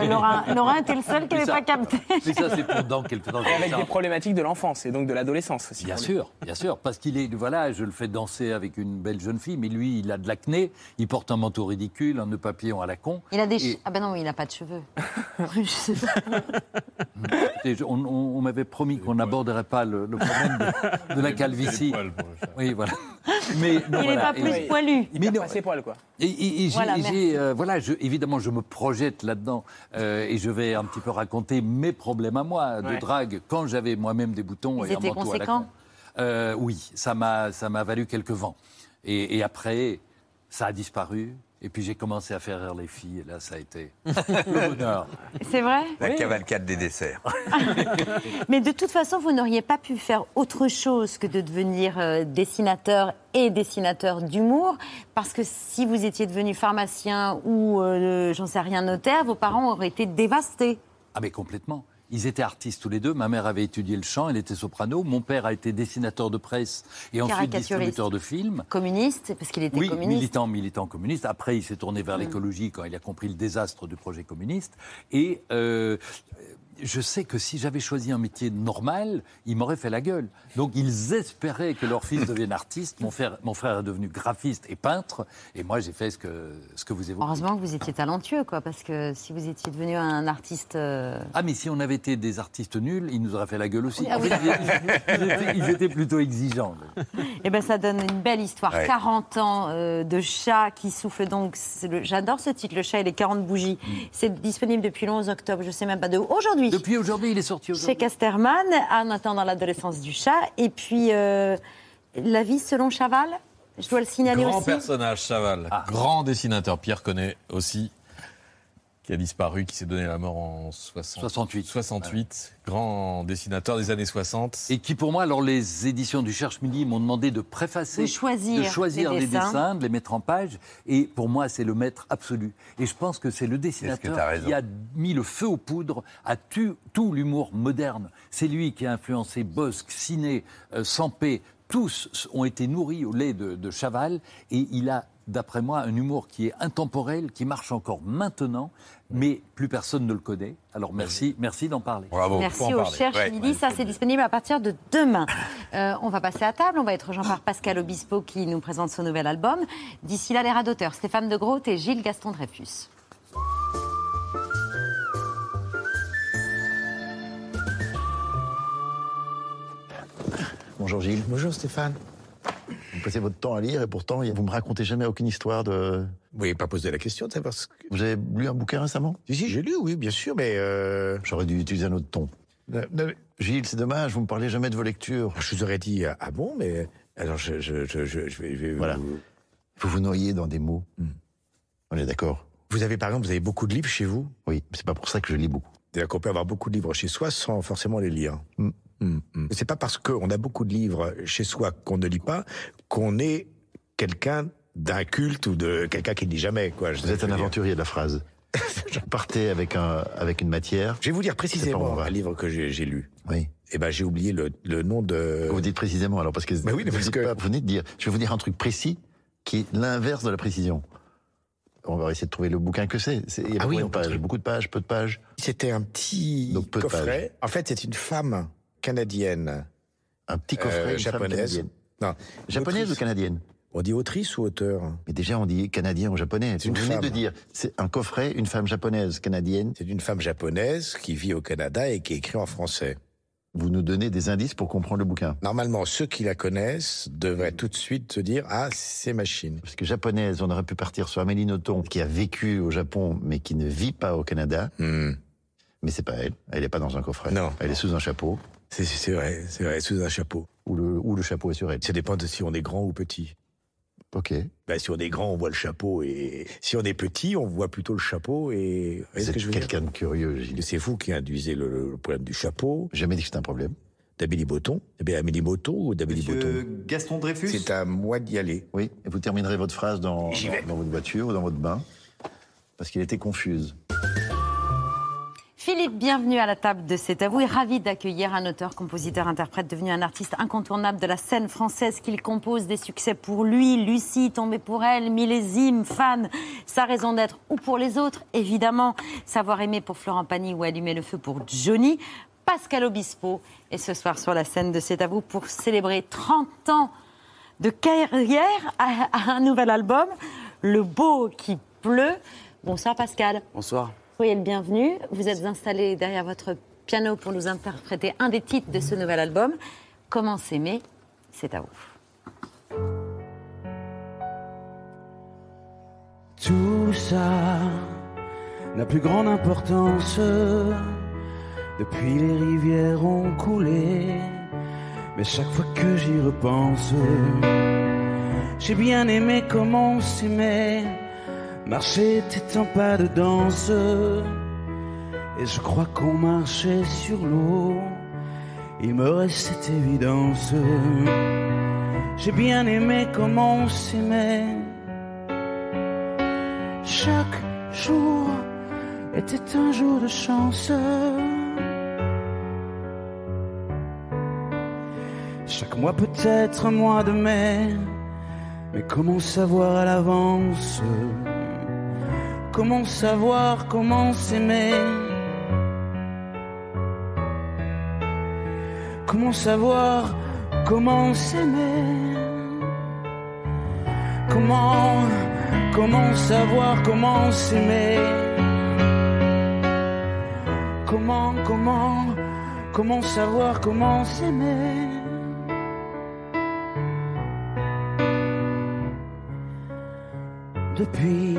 euh, Laurent. Laurent était le seul qui n'avait pas capté. Mais ça, c'est pour dans quelques temps. Et avec des problématiques de l'enfance et donc de l'adolescence aussi. Bien sûr, bien sûr, parce qu'il est, voilà, je le fais danser avec une belle jeune fille, mais lui, il a de l'acné, il porte un manteau ridicule, un nœud papillon à la con. Il a des Et- Ah ben non, il n'a pas de cheveux. Je sais pas. On on- on m'avait promis qu'on n'aborderait pas le, le problème de, de la calvitie. poils. Oui, voilà. Mais non, Il n'est voilà. pas plus poilu. Il Mais non. pas ses poils, quoi. Et, et- et j'ai- Voilà, euh, voilà, je, évidemment, je me projette là-dedans euh, et je vais un petit peu raconter mes problèmes à moi de Ouais. drague quand j'avais moi-même des boutons Ils et un manteau à la con. Euh, oui, ça m'a, ça m'a valu quelques vents. Et, et après, ça a disparu. Et puis j'ai commencé à faire rire les filles. Et là, ça a été le bonheur. C'est vrai La cavalcade des desserts. Mais de toute façon, vous n'auriez pas pu faire autre chose que de devenir euh, dessinateur et dessinateur d'humour, parce que si vous étiez devenu pharmacien ou, euh, j'en sais rien, notaire, vos parents auraient été dévastés. Ah mais complètement. Ils étaient artistes tous les deux. Ma mère avait étudié le chant, elle était soprano. Mon père a été dessinateur de presse et ensuite distributeur de films. Communiste, parce qu'il était Oui, communiste. militant, militant communiste. Après, il s'est tourné vers Mm. l'écologie quand il a compris le désastre du projet communiste. Et euh, je sais que si j'avais choisi un métier normal, ils m'auraient fait la gueule. Donc, ils espéraient que leur fils devienne artiste. Mon frère, mon frère est devenu graphiste et peintre. Et moi, j'ai fait ce que, ce que vous évoquez. Heureusement que vous étiez talentueux, quoi, parce que si vous étiez devenu un artiste. euh, Ah, mais si on avait été des artistes nuls, ils nous auraient fait la gueule aussi. Ah En oui. fait, ils, ils étaient, ils étaient plutôt exigeants. Eh ben, ça donne une belle histoire. Ouais. 40 ans euh, de chat qui souffle donc. J'adore ce titre, Le chat et les 40 bougies. C'est disponible depuis le 11 octobre, je sais même pas de aujourd'hui. Depuis aujourd'hui, il est sorti aujourd'hui. Chez Casterman, en attendant l'adolescence du chat. Et puis, euh, La vie selon Chaval, je dois le signaler Grand aussi. personnage, Chaval. Grand dessinateur. Pierre connaît aussi, qui a disparu, qui s'est donné la mort en 60 68. 68. Grand dessinateur des années 60. Et qui, pour moi, alors les éditions du Cherche Midi m'ont demandé de préfacer, De choisir de choisir les les, dessins. dessins. de les mettre en page. Et pour moi, c'est le maître absolu. Et je pense que c'est le dessinateur qui a mis le feu aux poudres à tu- tout l'humour moderne. C'est lui qui a influencé Bosque, Ciné, euh, Sampé. Tous ont été nourris au lait de, de Chaval. Et il a, d'après moi, un humour qui est intemporel, qui marche encore maintenant. Mais plus personne ne le connaît. Alors merci, merci d'en parler. Bravo. Merci au Cherche Midi. Ça, c'est disponible à partir de demain. Euh, on va passer à table. On va être rejoint par Pascal Obispo qui nous présente son nouvel album. D'ici là, les rats d'auteur Stéphane de Groot et Gilles Gaston Dreyfus. Bonjour Gilles. Bonjour Stéphane. Vous passez votre temps à lire et pourtant vous me racontez jamais aucune histoire de. Vous n'avez pas posé la question, c'est parce que. Vous avez lu un bouquin récemment? Si, si, j'ai lu, oui, bien sûr, mais. euh, J'aurais dû utiliser un autre ton. Gilles, c'est dommage, vous me parlez jamais de vos lectures. Je vous aurais dit, ah bon, mais. Alors, je, je, je, je, je vais. Voilà. vous- Vous vous noyez dans des mots. Hmm. On est d'accord? Vous avez, par exemple, vous avez beaucoup de livres chez vous? Oui, mais c'est pas pour ça que je lis beaucoup. C'est-à-dire qu'on peut avoir beaucoup de livres chez soi sans forcément les lire. Hmm, hmm. C'est pas parce qu'on a beaucoup de livres chez soi qu'on ne lit pas qu'on est quelqu'un d'un culte ou de quelqu'un qui ne lit jamais. Quoi, Vous êtes un aventurier de la phrase. Partez avec, un, avec une matière. Je vais vous dire précisément un livre que j'ai lu. Oui. Eh ben, j'ai oublié le, le nom de. Vous dites précisément alors parce que, Mais oui, mais vous, parce dites que- pas- vous venez de dire. Je vais vous dire un truc précis qui est l'inverse de la précision. On va essayer de trouver le bouquin que c'est. Il y a Ah oui, de pages. Beaucoup de pages, peu de pages. C'était un petit Donc, peu de coffret. En fait, c'est une femme canadienne. Un petit coffret, euh, une femme japonaise. canadienne. Non, Japonaise ou canadienne On dit autrice ou auteur Mais déjà, on dit canadien ou japonais. C'est une Vous venez femme. de dire, c'est un coffret, une femme japonaise, canadienne. C'est une femme japonaise qui vit au Canada et qui écrit en français. Vous nous donnez des indices pour comprendre le bouquin. Normalement, ceux qui la connaissent devraient tout de suite se dire Ah, c'est machine. Parce que japonaise, on aurait pu partir sur Amélie Nothomb, qui a vécu au Japon, mais qui ne vit pas au Canada. Mais c'est pas elle. Elle n'est pas dans un coffret. Hmm. Non. Elle est sous un chapeau. C'est vrai, c'est vrai, sous un chapeau. Ou le, ou le chapeau est sur elle. Ça dépend de si on est grand ou petit. Ok. Ben, si on est grand, on voit le chapeau, et si on est petit, on voit plutôt le chapeau. Et voyez ce C'est que quelqu'un de curieux, Gilles. C'est vous qui induisez le, le problème du chapeau. Jamais dit que c'était un problème. D'Amélie Botton Eh bien, Amélie Botton ou d'Amélie Botton? Gaston Dreyfus? C'est à moi d'y aller. Oui, et vous terminerez votre phrase dans, J'y vais. dans, dans votre voiture ou dans votre bain, parce qu'il était confuse. Philippe, bienvenue à la table de C'est à vous et ravi d'accueillir un auteur, compositeur, interprète devenu un artiste incontournable de la scène française qu'il compose des succès pour lui, Lucie, Tombée pour elle, Millésime, Fan, Sa raison d'être ou pour les autres, évidemment, Savoir aimer pour Florent Pagny ou Allumer le feu pour Johnny, Pascal Obispo est ce soir sur la scène de C'est à vous pour célébrer 30 ans de carrière à un nouvel album, Le beau qui pleut. Bonsoir Pascal. Bonsoir. Soyez le bienvenu. Vous êtes installé derrière votre piano pour nous interpréter un des titres de ce nouvel album. Comment s'aimer, c'est à vous. Tout ça n'a plus grande importance. Depuis les rivières ont coulé. Mais chaque fois que j'y repense, j'ai bien aimé comment on s'aimait. Marcher était un pas de danse, et je crois qu'on marchait sur l'eau. Il me reste cette évidence. J'ai bien aimé comment on s'aimait. Chaque jour était un jour de chance. Chaque mois peut-être un mois de mai, mais comment savoir à l'avance? Comment savoir comment s'aimer? Comment savoir comment s'aimer? Comment, comment savoir comment s'aimer? Comment, comment, comment savoir comment s'aimer? Depuis,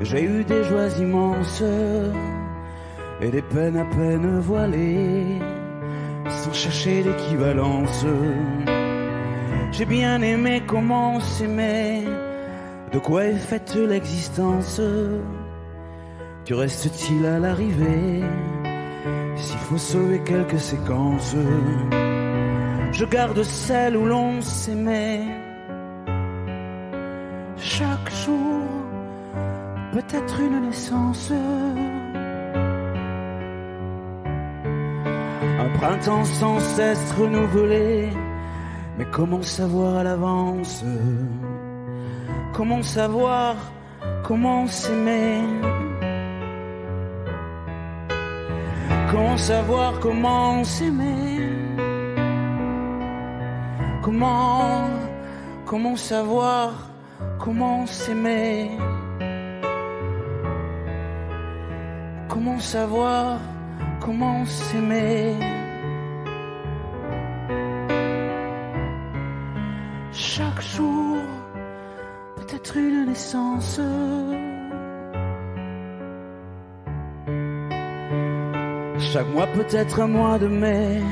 j'ai eu des joies immenses et des peines à peine voilées, sans chercher d'équivalence. J'ai bien aimé comment s'aimer, de quoi est faite l'existence. Que reste-t-il à l'arrivée s'il faut sauver quelques séquences? Je garde celle où l'on s'aimait. Peut-être une naissance. Un printemps sans cesse renouvelé. Mais comment savoir à l'avance? Comment savoir comment s'aimer? Comment savoir comment s'aimer? Comment, comment savoir comment s'aimer? Comment savoir comment s'aimer? Chaque jour, peut-être une naissance. Chaque mois, peut-être un mois de mai.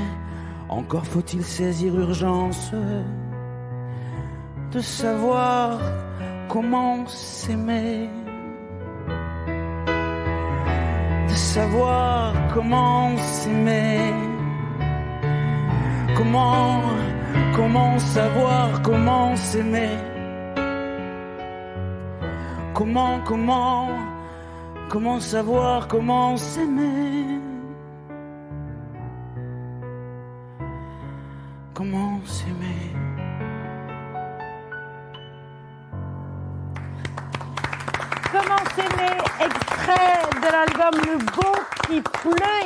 Encore faut-il saisir urgence de savoir comment s'aimer. Savoir comment s'aimer. Comment, comment savoir comment s'aimer. Comment, comment, comment savoir comment s'aimer.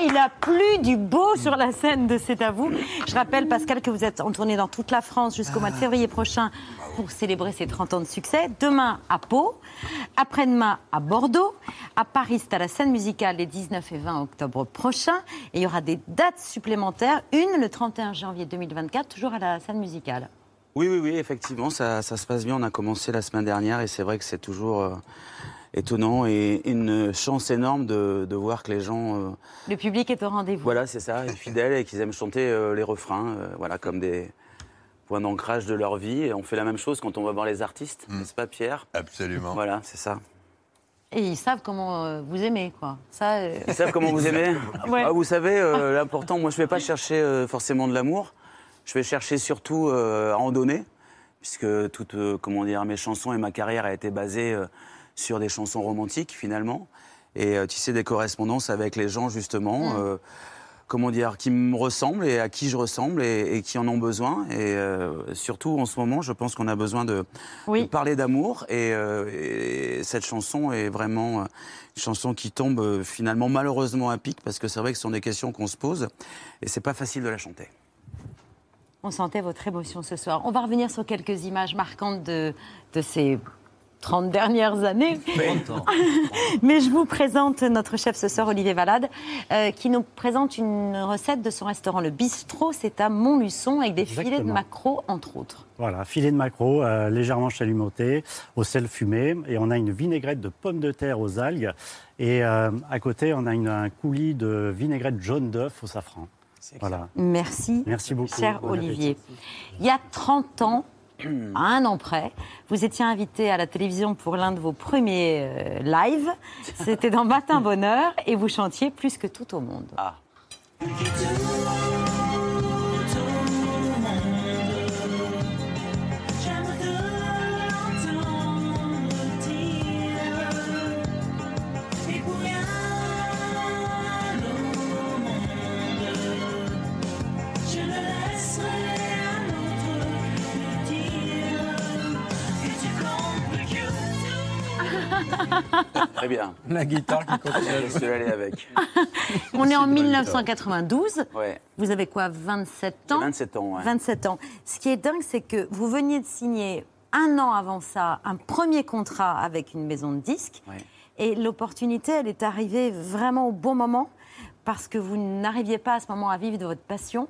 Il a plu du beau sur la scène de C'est à vous. Je rappelle, Pascal, que vous êtes en tournée dans toute la France jusqu'au mois de février prochain pour célébrer ses 30 ans de succès. Demain à Pau, après-demain à Bordeaux, à Paris, c'est à la scène musicale les 19 et 20 octobre prochains. Et il y aura des dates supplémentaires. Une le 31 janvier 2024, toujours à la scène musicale. Oui, oui, oui, effectivement, ça, ça se passe bien. On a commencé la semaine dernière et c'est vrai que c'est toujours euh, étonnant et une chance énorme de, de voir que les gens, euh, Le public est au rendez-vous. voilà, c'est ça, sont fidèles et qu'ils aiment chanter euh, les refrains, euh, voilà, comme des points d'ancrage de leur vie. Et on fait la même chose quand on va voir les artistes, n'est-ce pas, Pierre? Absolument. Voilà, c'est ça. Et ils savent comment euh, vous aimez, quoi. Ça, euh, Ils savent comment vous aimez? Ouais. Ah, Vous savez, euh, l'important, moi je ne vais pas chercher euh, forcément de l'amour, je vais chercher surtout euh, à en donner, puisque toutes euh, comment dire, mes chansons et ma carrière a été basée euh, sur des chansons romantiques finalement, et euh, tisser des correspondances avec les gens justement. euh, Comment dire, qui me ressemblent et à qui je ressemble et, et qui en ont besoin. Et euh, surtout en ce moment, je pense qu'on a besoin de, de parler d'amour. Et, euh, et cette chanson est vraiment une chanson qui tombe finalement malheureusement à pic parce que c'est vrai que ce sont des questions qu'on se pose et c'est pas facile de la chanter. On sentait votre émotion ce soir. On va revenir sur quelques images marquantes de, de ces 30 dernières années. Mais je vous présente notre chef ce soir, Olivier Valade, euh, qui nous présente une recette de son restaurant Le Bistrot. C'est à Montluçon avec des filets de maquereau, entre autres. Voilà, filet de maquereau euh, légèrement chalumoté, au sel fumé. Et on a une vinaigrette de pommes de terre aux algues. Et euh, à côté, on a une- un coulis de vinaigrette jaune d'œuf au safran. Voilà. Merci. Merci beaucoup. Cher Bon Olivier. Il y a 30 ans, à un an près, vous étiez invité à la télévision pour l'un de vos premiers euh, lives. C'était dans Matin Bonheur et vous chantiez plus que tout au monde. Ah. La guitare qui continue. Je suis allé avec. On est en 1992. Ouais. Vous avez quoi 27 ans? 27 ans, ouais. 27 ans. Ce qui est dingue, c'est que vous veniez de signer un an avant ça un premier contrat avec une maison de disques. Ouais. Et l'opportunité, elle est arrivée vraiment au bon moment parce que vous n'arriviez pas à ce moment à vivre de votre passion.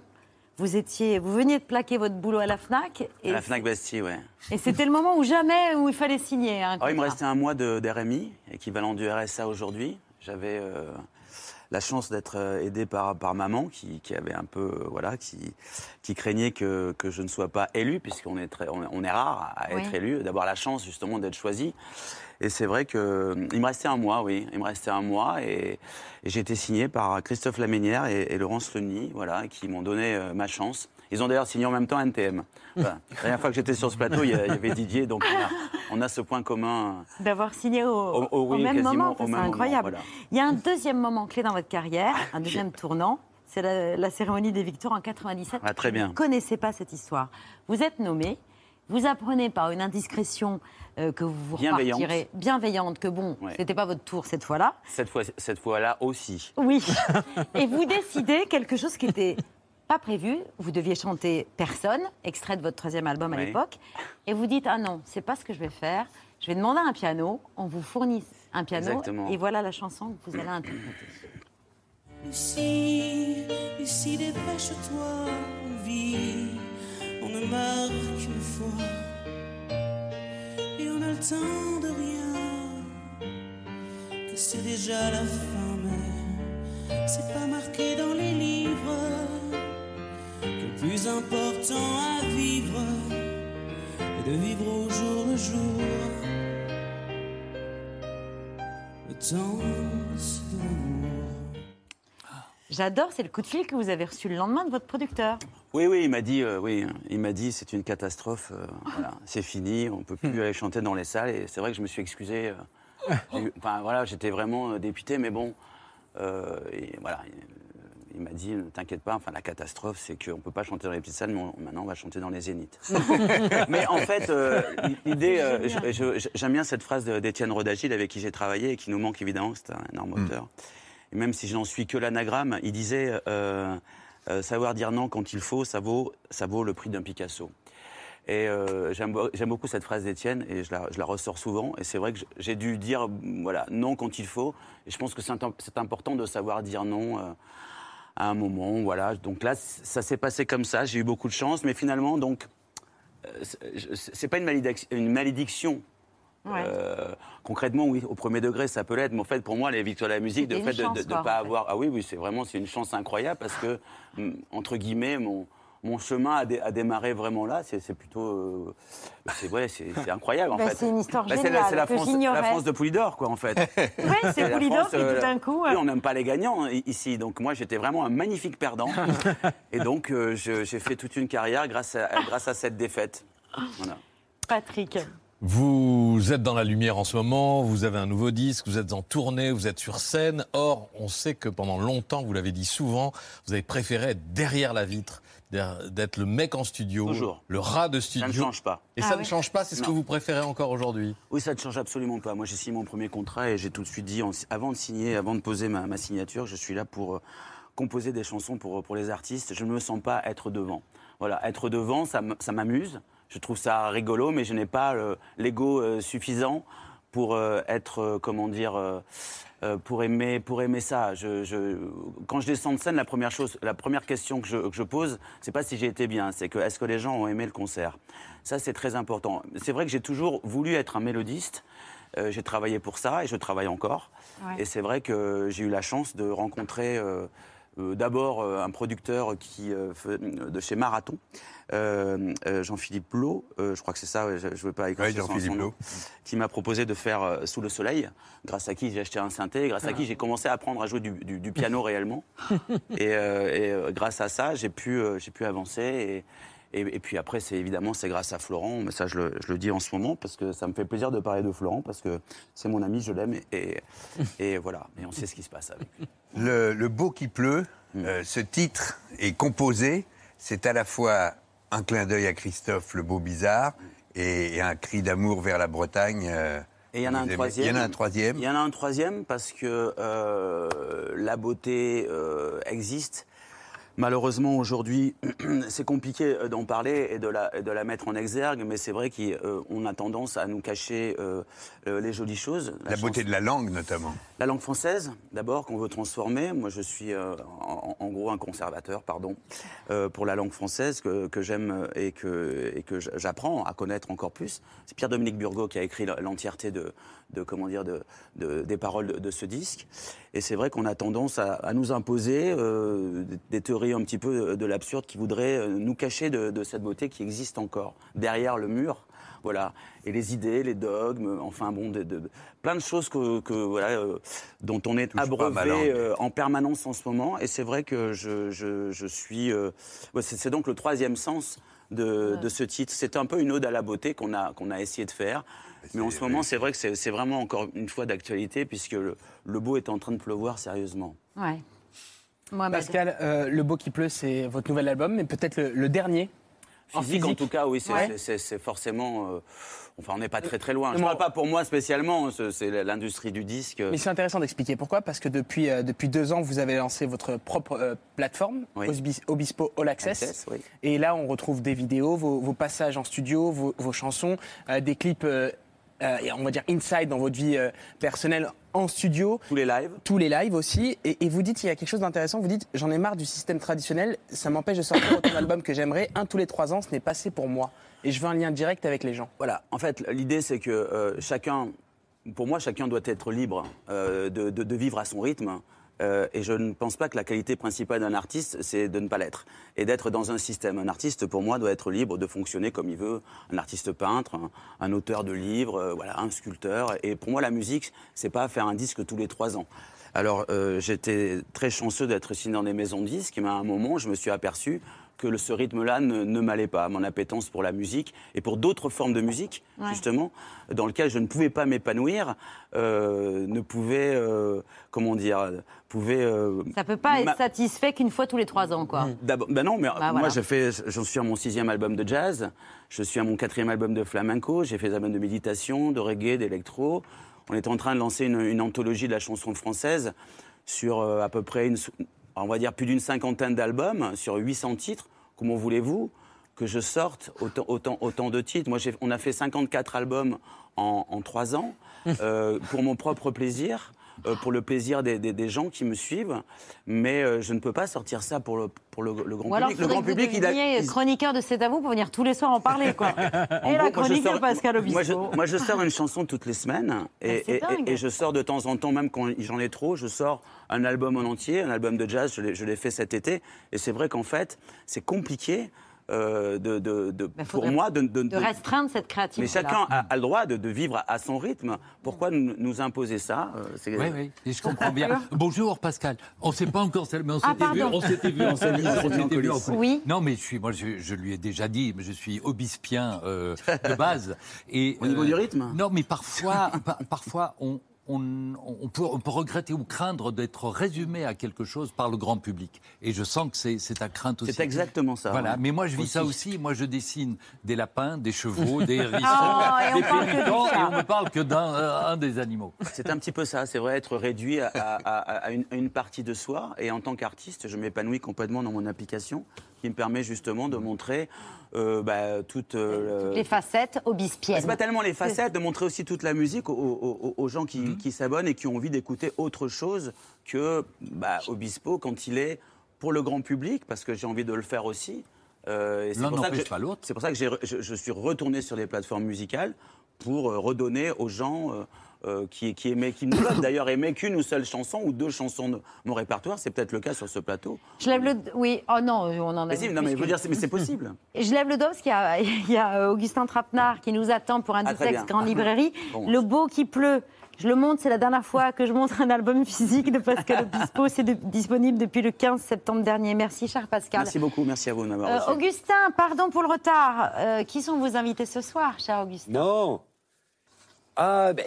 Vous étiez, vous veniez de plaquer votre boulot à la Fnac et, À la Fnac Bastille, ouais. et c'était le moment où jamais où il fallait signer. Un Alors, il me restait un mois de, d'RMI, équivalent du RSA aujourd'hui. J'avais euh, la chance d'être euh, aidé par, par maman, qui, qui avait un peu, euh, voilà, qui, qui craignait que, que je ne sois pas élu, puisqu'on est, très, on, est- on est rare à être Oui. élu, d'avoir la chance justement d'être choisi. Et c'est vrai que il me restait un mois, oui, il me restait un mois, et, et j'ai été signé par Christophe Laménière et, et Laurence Leny, voilà, qui m'ont donné euh, ma chance. Ils ont d'ailleurs signé en même temps NTM. Voilà. La dernière fois que j'étais sur ce plateau, il y, avait Didier, donc on a, on a ce point commun. D'avoir signé au, Au- au- au oui, même moment, c'est moment, incroyable. voilà. Il y a un deuxième moment clé dans votre carrière, un deuxième tournant, c'est la, la cérémonie des victoires en 97. Ah, très bien. Vous ne connaissez pas cette histoire. Vous êtes nommé, vous apprenez par une indiscrétion euh, que vous vous Bienveillante. repartirez bienveillante, que bon, Ouais. c'était pas votre tour cette fois-là. Cette fois, cette fois-là aussi. Oui. Et vous décidez quelque chose qui était pas prévu. Vous deviez chanter Personne, extrait de votre troisième album à Oui. l'époque. Et vous dites Ah non, c'est pas ce que je vais faire. Je vais demander un piano. On vous fournit un piano. Exactement. Et voilà la chanson que vous allez interpréter. Lucie, Lucie, dépêche-toi, on vit, on ne meurt qu'une fois, et on a le temps de rien, que c'est déjà la fin, mais c'est pas marqué dans les livres, le plus important à vivre est de vivre au jour le jour. Le temps, c'est de l'amour. J'adore, c'est le coup de fil que vous avez reçu le lendemain de votre producteur. Oui, oui, il m'a dit, euh, oui, il m'a dit, c'est une catastrophe. euh, voilà, c'est fini, on peut plus aller chanter dans les salles. Et c'est vrai que je me suis excusé. euh, Enfin, voilà, j'étais vraiment euh, dépité, mais bon, euh, et voilà. Il, m'a dit, ne t'inquiète pas. Enfin, la catastrophe, c'est qu'on peut pas chanter dans les petites salles, mais on- maintenant on va chanter dans les zéniths. mais en fait, euh, l'idée, euh, j'aime bien cette phrase de- d'Étienne Rodagil avec qui j'ai travaillé et qui nous manque évidemment. C'est un énorme auteur. Et même si je n'en suis que l'anagramme, il disait euh, euh, savoir dire non quand il faut, ça vaut, ça vaut le prix d'un Picasso. Et euh, j'aime beaucoup cette phrase d'Étienne et je la, je la ressors souvent. Et c'est vrai que j'ai dû dire voilà, non quand il faut. Et je pense que c'est important de savoir dire non euh, à un moment. Voilà. Donc là, ça s'est passé comme ça. J'ai eu beaucoup de chance. Mais finalement, donc, euh, c'est- pas une, malédic- une malédiction. Ouais. Euh, concrètement, oui, au premier degré, ça peut l'être. Mais en fait, pour moi, les victoires de la musique, de ne pas en fait. avoir. Ah oui, oui, c'est vraiment c'est une chance incroyable parce que, hum, entre guillemets, mon, mon chemin a, dé- a démarré vraiment là. C'est plutôt. euh, c'est ouais, incroyable, en Bah, fait. c'est une histoire Bah, c'est géniale la, c'est la que France, j'ignorais. la France de Poulidor, quoi, en fait. Oui, c'est Poulidor, France, puis euh, tout d'un coup. oui, on n'aime pas les gagnants ici. Donc moi, j'étais vraiment un magnifique perdant. Et donc, euh, j'ai fait toute une carrière grâce à, grâce à cette défaite. Voilà. Patrick. Vous êtes dans la lumière en ce moment, vous avez un nouveau disque, vous êtes en tournée, vous êtes sur scène. Or, on sait que pendant longtemps, vous l'avez dit souvent, vous avez préféré être derrière la vitre, d'être le mec en studio, Toujours. le rat de studio. Ça ne change pas. Et Ah ça oui. ne change pas, c'est ce que vous préférez encore aujourd'hui? Oui, ça ne change absolument pas. Moi, j'ai signé mon premier contrat et j'ai tout de suite dit, avant de signer, avant de poser ma, ma signature, je suis là pour euh, composer des chansons pour, pour les artistes. Je ne me sens pas être devant. Voilà, être devant, ça m'amuse. Je trouve ça rigolo, mais je n'ai pas euh, l'ego euh, suffisant pour euh, être, euh, comment dire, euh, pour aimer, pour aimer ça. Je, je- quand je descends de scène, la première chose, la première question que je, que je pose, c'est pas si j'ai été bien, c'est que est-ce que les gens ont aimé le concert? Ça, c'est très important. C'est vrai que j'ai toujours voulu être un mélodiste. Euh, j'ai travaillé pour ça et je travaille encore. Ouais. Et c'est vrai que j'ai eu la chance de rencontrer euh, d'abord euh, un producteur qui, euh, de chez Marathon, euh, euh, Jean-Philippe Blot, euh, je crois que c'est ça, ouais, je ne veux pas écorcher Oui, son- Jean-Philippe qui m'a proposé de faire euh, Sous le soleil, grâce à qui j'ai acheté un synthé, grâce à qui j'ai commencé à apprendre à jouer du, du- du piano réellement. et euh, et, euh, grâce à ça, j'ai pu, euh, j'ai pu avancer. Et, et, et puis après, c'est évidemment, c'est grâce à Florent. Mais ça, je le, je le dis en ce moment parce que ça me fait plaisir de parler de Florent parce que c'est mon ami, je l'aime. Et, et voilà. Et on sait ce qui se passe avec lui. Le, le beau qui pleut, Hmm. euh, ce titre est composé. C'est à la fois un clin d'œil à Christophe, le beau bizarre, et, un cri d'amour vers la Bretagne. euh, Et il y en a un troisième. Il y en a un troisième. Il y en a un troisième parce que euh, la beauté euh, existe. Malheureusement, aujourd'hui, c'est compliqué euh, d'en parler et de, la, et de la mettre en exergue, mais c'est vrai qu'on a tendance à nous cacher euh, euh, les jolies choses. La beauté de la langue, notamment. La langue française, d'abord, qu'on veut transformer. Moi, je suis euh, en, en gros un conservateur, pardon, euh, pour la langue française que, que j'aime et que, et que j'apprends à connaître encore plus. C'est Pierre-Dominique Burgot qui a écrit l'entièreté de, de, comment dire, de, de- des paroles de, de ce disque. Et c'est vrai qu'on a tendance à, à nous imposer euh, des- théories un petit peu de l'absurde qui voudraient euh, nous cacher de, de cette beauté qui existe encore derrière le mur. Voilà. Et les idées, les dogmes, enfin bon, de, de- plein de choses que, que, voilà, euh, dont on est abreuvé euh, en permanence en ce moment. Et c'est vrai que je, je, je suis. euh, c'est donc le troisième sens de, de ce titre. C'est un peu une ode à la beauté qu'on a, qu'on a essayé de faire. Mais en ce moment, c'est vrai que c'est vraiment encore une fois d'actualité, puisque le, le beau est en train de pleuvoir sérieusement. Ouais. Mohamed. Pascal, euh, Le Beau qui pleut, c'est votre nouvel album, mais peut-être le, le dernier Physique, en tout cas, oui, c'est Ouais. forcément. euh, enfin, on n'est pas très très loin. Je ne parle pas pour moi spécialement, c'est- c'est l'industrie du disque. Mais c'est intéressant d'expliquer pourquoi, parce que depuis, euh, depuis deux ans, vous avez lancé votre propre euh, plateforme, Oui. Obispo All Access. Access, oui. Et là, on retrouve des vidéos, vos, vos passages en studio, vos, vos chansons, euh, des clips, on va dire inside dans votre vie euh, personnelle en studio. Tous les lives. Tous les lives aussi. Et, et vous dites, il y a quelque chose d'intéressant, vous dites, j'en ai marre du système traditionnel, ça m'empêche de sortir autant d'albums que j'aimerais. Un tous les trois ans, ce n'est pas assez pour moi. Et je veux un lien direct avec les gens. Voilà. En fait, l'idée, c'est que euh, chacun, pour moi, chacun doit être libre euh, de, de- de vivre à son rythme. Euh, et je ne pense pas que la qualité principale d'un artiste, c'est de ne pas l'être et d'être dans un système. Un artiste, pour moi, doit être libre de fonctionner comme il veut. Un artiste peintre, un, auteur de livres, euh, voilà, un sculpteur. Et pour moi, la musique, c'est pas faire un disque tous les trois ans. Alors, euh, j'étais très chanceux d'être signé dans des maisons de disques, mais à un moment, je me suis aperçu que ce rythme-là ne, ne m'allait pas. Mon appétence pour la musique et pour d'autres formes de musique, Ouais. justement, dans lequel je ne pouvais pas m'épanouir, euh, ne pouvait, euh, comment dire, pouvait. euh, Ça peut pas ma- être satisfait qu'une fois tous les trois ans, quoi. D'abord- ben non, mais Bah, moi, voilà. j'en suis à mon sixième album de jazz, je suis à mon quatrième album de flamenco, j'ai fait des albums de méditation, de reggae, d'électro. On est en train de lancer une, une anthologie de la chanson française sur euh, à peu près, une, on va dire plus d'une cinquantaine d'albums, sur 800 titres. Comment voulez-vous que je sorte autant, autant, autant de titres? Moi, on a fait 54 albums en, en trois ans, euh, pour mon propre plaisir. Euh, pour le plaisir des, des- des gens qui me suivent, mais euh, je ne peux pas sortir ça pour le, pour le, le grand Ou alors, public. Le grand que vous public, il a, il- chroniqueur de C'est à vous pour venir tous les soirs en parler, quoi. en Et gros, la chronique sors- de Pascal Obispo. Moi je, moi, je sors une chanson toutes les semaines. Et, Ah, et- dingue. et- et je sors de temps en temps, même quand j'en ai trop, je sors un album en entier, un album de jazz, je l'ai fait cet été. Et c'est vrai qu'en fait, c'est compliqué euh, de, de- de- pour moi de, de- de de- restreindre cette mais créativité. chacun a, a le droit de, de vivre à, son rythme. Pourquoi nous, nous imposer ça Euh, Oui, oui, et je comprends bien. Bonjour Pascal. On ne s'est pas encore mais on Ah, s'était vu, pardon. on s'était vu on s'était vu. Oui. Non, mais je suis, moi, je, je lui ai déjà dit, mais je suis obispien euh, de base. Et Au niveau du rythme? Non, mais parfois, pa- parfois, on. On, on peut, on peut regretter ou craindre d'être résumé à quelque chose par le grand public. Et je sens que c'est ta crainte aussi. C'est exactement ça. Voilà. ouais. Mais moi, je vis ça Aussi. aussi. Moi, je dessine des lapins, des chevaux, des hérissons, Oh, des pélicans, et on ne parle que d'un euh, des animaux. C'est un petit peu ça, c'est vrai, être réduit à, à- à- à une, à une partie de soi. Et en tant qu'artiste, je m'épanouis complètement dans mon application qui me permet justement de montrer euh, bah, toute. euh, le- Les facettes obispiennes. C'est pas tellement les facettes, de montrer aussi toute la musique aux, aux- aux gens qui, qui s'abonnent et qui ont envie d'écouter autre chose que bah, Obispo quand il est pour le grand public, parce que j'ai envie de le faire aussi. Euh, c'est L'un pour ça que n'empêche j'ai- pas l'autre. C'est pour ça que j'ai re- je, je suis retourné sur les plateformes musicales pour redonner aux gens euh, qui, qui, aimaient, qui ne peuvent d'ailleurs aimer qu'une ou seule chanson ou deux chansons de mon répertoire. C'est peut-être le cas sur ce plateau. Je lève le. Oui, oh non, on en a. Mais si, non, mais je veux dire, c'est- mais c'est possible. Je lève le dos parce qu'il y a, il y a, euh, Augustin Trapenard qui nous attend pour un Ah, bien. Grande Librairie. Bon. Le beau qui pleut. Je le montre, c'est la dernière fois que je montre un album physique de Pascal Obispo. C'est de- disponible depuis le 15 septembre dernier. Merci, cher Pascal. Merci beaucoup, merci à vous de m'avoir Euh. Augustin, pardon pour le retard. Euh, qui sont vos invités ce soir, cher Augustin? Non Ah, ben,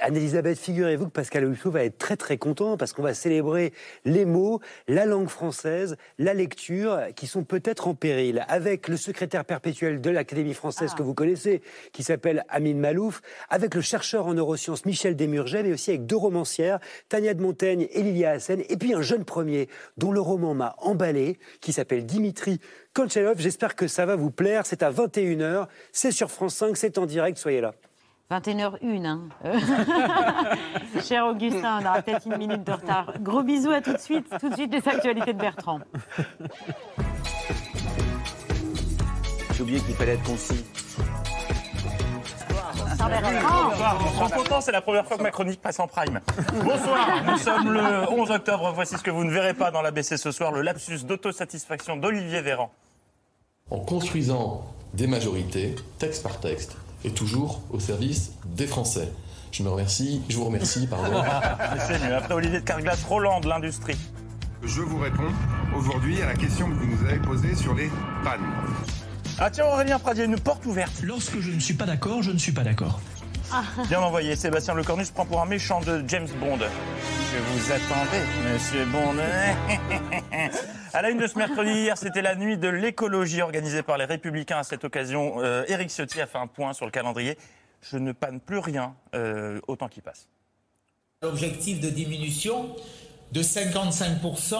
Anne-Elisabeth, figurez-vous que Pascal Obispo va être très très content parce qu'on va célébrer les mots, la langue française, la lecture qui sont peut-être en péril. Avec le secrétaire perpétuel de l'Académie française que vous connaissez, qui s'appelle Amine Malouf, avec le chercheur en neurosciences Michel Desmurget, mais aussi avec deux romancières, Tania de Montaigne et Lilia Hassen, et puis un jeune premier dont le roman m'a emballé, qui s'appelle Dimitri Konchelov. J'espère que ça va vous plaire. C'est à 21h, c'est sur France 5, c'est en direct, soyez là. 21h01. Hein. Cher Augustin, on aura peut-être une minute de retard. Gros bisous, à tout de suite. Tout de suite, les actualités de Bertrand. J'ai oublié qu'il fallait être concis. Bonsoir, suis content, c'est la première fois que ma chronique passe en prime. Bonsoir, nous sommes le 11 octobre, voici ce que vous ne verrez pas dans l'ABC ce soir, le lapsus d'autosatisfaction d'Olivier Véran. En construisant des majorités, texte par texte, et toujours au service des Français. Je me remercie, je vous remercie, pardon. C'est mieux. Après Olivier de Carglass, Roland de l'industrie. Je vous réponds aujourd'hui à la question que vous nous avez posée sur les pannes. Ah tiens Aurélien Pradier, une porte ouverte. Lorsque je ne suis pas d'accord, je ne suis pas d'accord. Bien envoyé, Sébastien Lecornu prend pour un méchant de James Bond. Je vous attendais, monsieur Bond. à la une de ce mercredi, hier, c'était la nuit de l'écologie organisée par les Républicains. À cette occasion, euh, Éric Ciotti a fait un point sur le calendrier. Je ne panne plus rien euh, au temps qui passe. L'objectif de diminution de 55%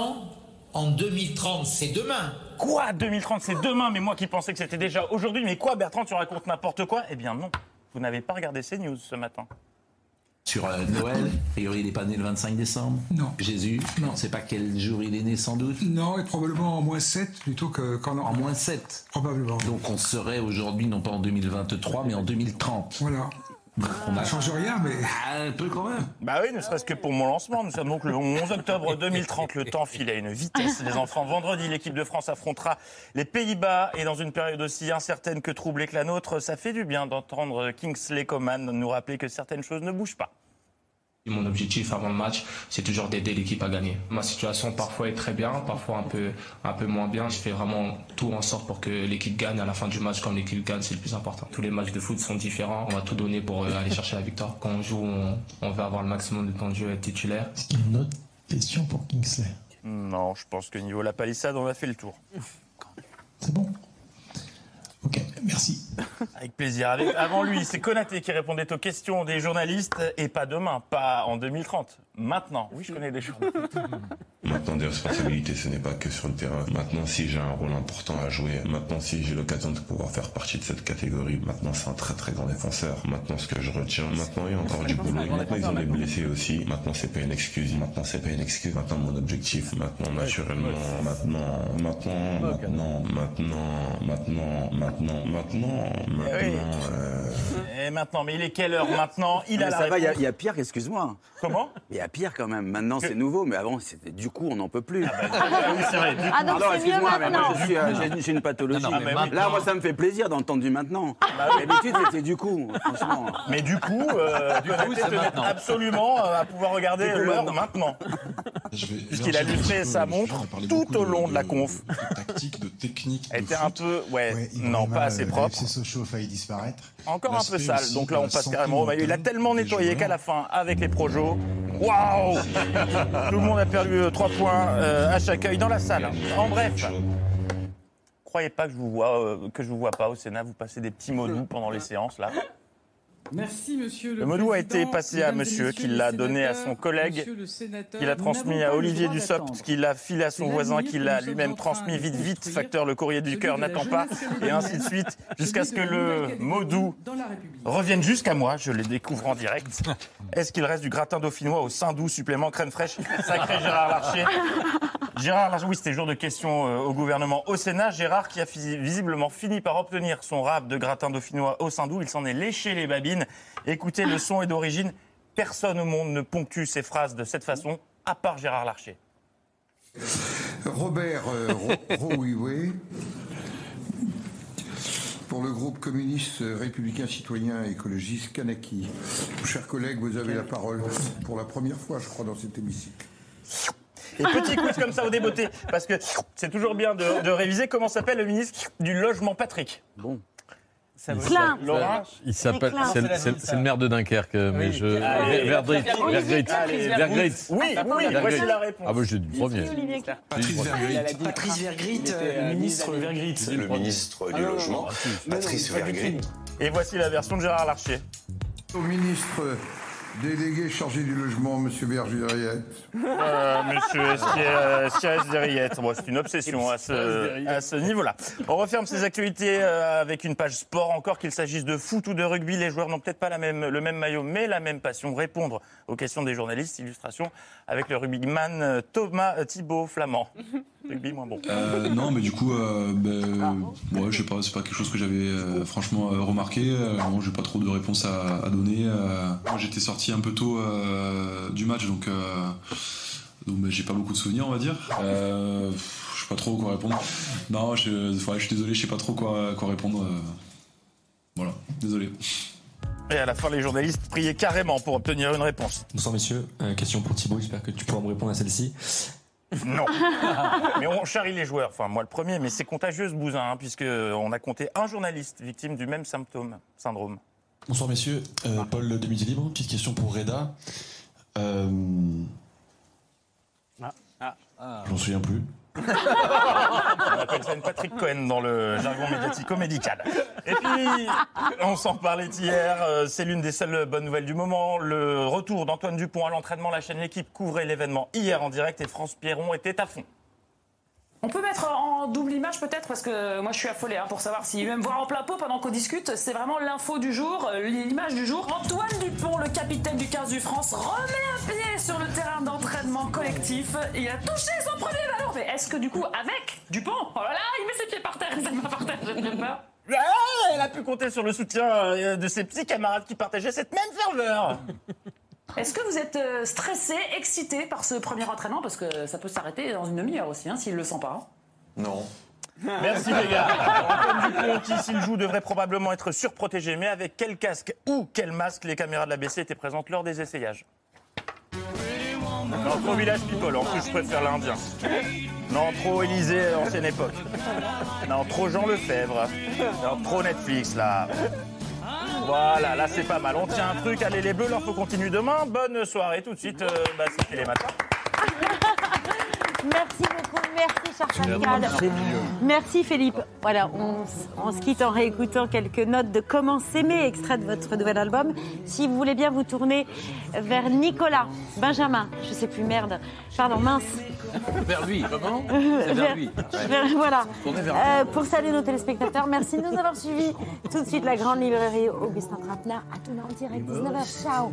en 2030, c'est demain. Quoi? 2030, c'est demain? Mais moi qui pensais que c'était déjà aujourd'hui. Mais quoi, Bertrand, tu racontes n'importe quoi? Eh bien non. Vous n'avez pas regardé ces news ce matin. Sur euh, Noël, a priori il n'est pas né le 25 décembre? Non. Jésus, Non. on ne sait pas quel jour il est né sans doute. Non, et probablement en moins 7 plutôt que qu'en En moins 7. Probablement. Donc on serait aujourd'hui non pas en 2023 mais en 2030. Voilà. On Ça change rien, mais. Un peu quand même. Bah oui, ne serait-ce que pour mon lancement. Nous sommes donc le 11 octobre 2030. Le temps file à une vitesse, les enfants. Vendredi, l'équipe de France affrontera les Pays-Bas. Et dans une période aussi incertaine que troublée que la nôtre, ça fait du bien d'entendre Kingsley Coman nous rappeler que certaines choses ne bougent pas. Mon objectif avant le match, c'est toujours d'aider l'équipe à gagner. Ma situation parfois est très bien, parfois un peu, un peu moins bien. Je fais vraiment tout en sorte pour que l'équipe gagne à la fin du match. Quand l'équipe gagne, c'est le plus important. Tous les matchs de foot sont différents. On va tout donner pour euh, aller chercher la victoire. Quand on joue, on, on va avoir le maximum de temps de jeu et être titulaire. Une autre question pour Kingsley? Non, je pense que niveau la palissade, on a fait le tour. Ok, merci. Avec plaisir. Avec- avant lui, c'est Konaté qui répondait aux questions des journalistes. Et pas demain, pas en 2030. Maintenant. Oui, je connais des journalistes. Maintenant, des responsabilités, ce n'est pas que sur le terrain. Maintenant, si j'ai un rôle important à jouer, maintenant, si j'ai l'occasion de pouvoir faire partie de cette catégorie, maintenant, c'est un très très grand défenseur. Maintenant, ce que je retiens, maintenant, il y a encore du boulot. Maintenant, ils ont des blessés aussi. Maintenant, c'est pas une excuse. Maintenant, c'est pas une excuse. Maintenant, mon objectif, maintenant, naturellement, maintenant, maintenant, maintenant, maintenant, maintenant, maintenant, maintenant, maintenant, euh, Et maintenant, mais il est quelle heure maintenant? Il Mais a la ça va, il y, a- y pire, excuse-moi. Comment? Il y a pire quand même. Maintenant, c'est nouveau, mais avant, c'était du coup, on n'en peut plus. oui, c'est vrai, du coup. Ah, donc mieux excuse-moi, mais moi, maintenant. je suis, euh, j'ai- une pathologie. Non, non, mais Là, maintenant- moi, ça me fait plaisir d'entendre du maintenant. Bah D'habitude, c'était du coup, franchement. Mais du coup, euh, Du coup, maintenant. absolument euh, à pouvoir regarder Du l'heure maintenant. maintenant. Puisqu'il a lustré sa montre tout au long de la conf. tactique, de technique. Était un peu, ouais, non, pas assez propre. FC Sochaux a failli disparaître. Encore un peu sale, donc là on passe carrément au maillot. Il a tellement nettoyé qu'à la fin, avec les projos, waouh Tout le monde a perdu 3 points euh, à chaque œil dans la salle. hein. En bref, croyez pas que je vous vois, euh, que je vous vois pas au Sénat. Vous passez des petits mots doux pendant les séances là. Merci, monsieur le Le mot doux a été passé à monsieur, qui l'a donné à son collègue, qui l'a transmis à Olivier Dussopt, qui l'a filé à son voisin, qui l'a lui-même transmis vite, vite, facteur le courrier du cœur n'attend pas, et ainsi de suite, jusqu'à ce que le République. revienne jusqu'à moi, je les découvre en direct. Est-ce qu'il reste du gratin dauphinois au sein doux supplément crème fraîche Sacré Gérard Larcher. Gérard Larcher, oui, c'était jour de questions euh, au gouvernement au Sénat. Gérard qui a visiblement fini par obtenir son rap de gratin dauphinois au sein doux. Il s'en est léché les Écoutez, le son est d'origine. Personne au monde ne ponctue ses phrases de cette façon, à part Gérard Larcher. Robert euh, pour le groupe communiste euh, républicain citoyen et écologiste Kanaki. Chers collègues, vous avez la parole pour la première fois, je crois, dans cet hémicycle. Et petit quiz comme ça au débeauté, parce que c'est toujours bien de, de réviser comment s'appelle le ministre du logement Patrick. Bon. Ça vaut- Klein. Laurent Il s'appelle, Klein. c'est le- maire de Dunkerque, mais Oui. je. Vergrit, Olivier Vergrit. Oui, oui, Vergrit. voici la réponse. Ah bah j'ai dit premier. Patrice Vergrit. Patrice Vergrit, euh, euh, ministre Vergrit. Le ministre du Logement, Patrice Vergrit. Et voici la version de Gérard Larcher. Au ministre délégué chargé du logement, Monsieur Bergeriette. Euh, monsieur Siès Derriette. Bon, c'est une obsession à ce, à ce niveau-là. On referme ces actualités euh, avec une page sport. Encore qu'il s'agisse de foot ou de rugby, les joueurs n'ont peut-être pas la même, le même maillot, mais la même passion. Répondre aux questions des journalistes. Illustration avec le rugbyman euh, Thomas Thibault Flamand. Rugby moins bon. Euh, non, mais du coup, euh, ben, ouais, je sais pas, c'est pas quelque chose que j'avais euh, franchement euh, remarqué. Euh, bon, j'ai pas trop de réponses à, à donner. Euh, moi, j'étais sorti un peu tôt euh, du match, donc, euh, donc ben, j'ai pas beaucoup de souvenirs, on va dire. Euh, je sais pas trop quoi répondre. Non, je, ouais, je suis désolé, je sais pas trop quoi, quoi répondre. euh. voilà, désolé. Et à la fin, les journalistes priaient carrément pour obtenir une réponse. Bonsoir messieurs, Euh, question pour Thibaut, j'espère que tu pourras me répondre à celle-ci. Non. mais on charrie les joueurs. Enfin, moi le premier, mais c'est contagieux ce bousin, hein, puisque on a compté un journaliste victime du même symptôme, syndrome. Bonsoir messieurs, Euh, Paul de Midi Libre, petite question pour Reda. Euh, J'en souviens plus. On appelle ça une Patrick Cohen dans le jargon médiatico-médical. Et puis, on s'en parlait hier, euh, c'est l'une des seules bonnes nouvelles du moment. Le retour d'Antoine Dupont à l'entraînement, la chaîne L'équipe couvrait l'événement hier en direct et France Pierron était à fond. On peut mettre en double image peut-être parce que moi je suis affolée hein, pour savoir si même voir en plein pot pendant qu'on discute, c'est vraiment l'info du jour, euh, l'image du jour. Antoine Dupont, le capitaine du 15 du France, remet un pied sur le terrain d'entraînement collectif. Il a touché son premier ballon. Mais est-ce que du coup avec Dupont, oh là là, il met ses pieds par terre, il met par terre, j'ai très peur. Ah, elle a pu compter sur le soutien euh, de ses petits camarades qui partageaient cette même ferveur. Est-ce que vous êtes euh, stressé, excité par ce premier entraînement? Parce que ça peut s'arrêter dans une demi-heure aussi hein, s'il le sent pas. Non. Merci les gars. Antoine Dupont, qui s'il joue devrait probablement être surprotégé, mais avec quel casque ou quel masque les caméras de la BC étaient présentes lors des essayages Non, trop Village People, en plus je préfère l'Indien. Non, trop Élysée, ancienne époque. Non, trop Jean Lefebvre. Non, trop Netflix là. Voilà, là c'est pas mal. On tient un truc, allez les bleus, l'info continue demain. Bonne soirée tout de suite, euh, bah, les matins. Merci beaucoup, merci cher Pascal. Merci Philippe. Voilà, on, se quitte en réécoutant quelques notes de Comment s'aimer, extrait de votre nouvel album. Si vous voulez bien vous tourner vers Nicolas, Benjamin, je sais plus, merde, pardon, mince. Vers lui, comment C'est vers lui. vers- voilà. Euh, pour saluer nos téléspectateurs, merci de nous avoir suivis. Tout de suite, la grande librairie Augustin Trapenard. À tout en direct, 19h. Ciao.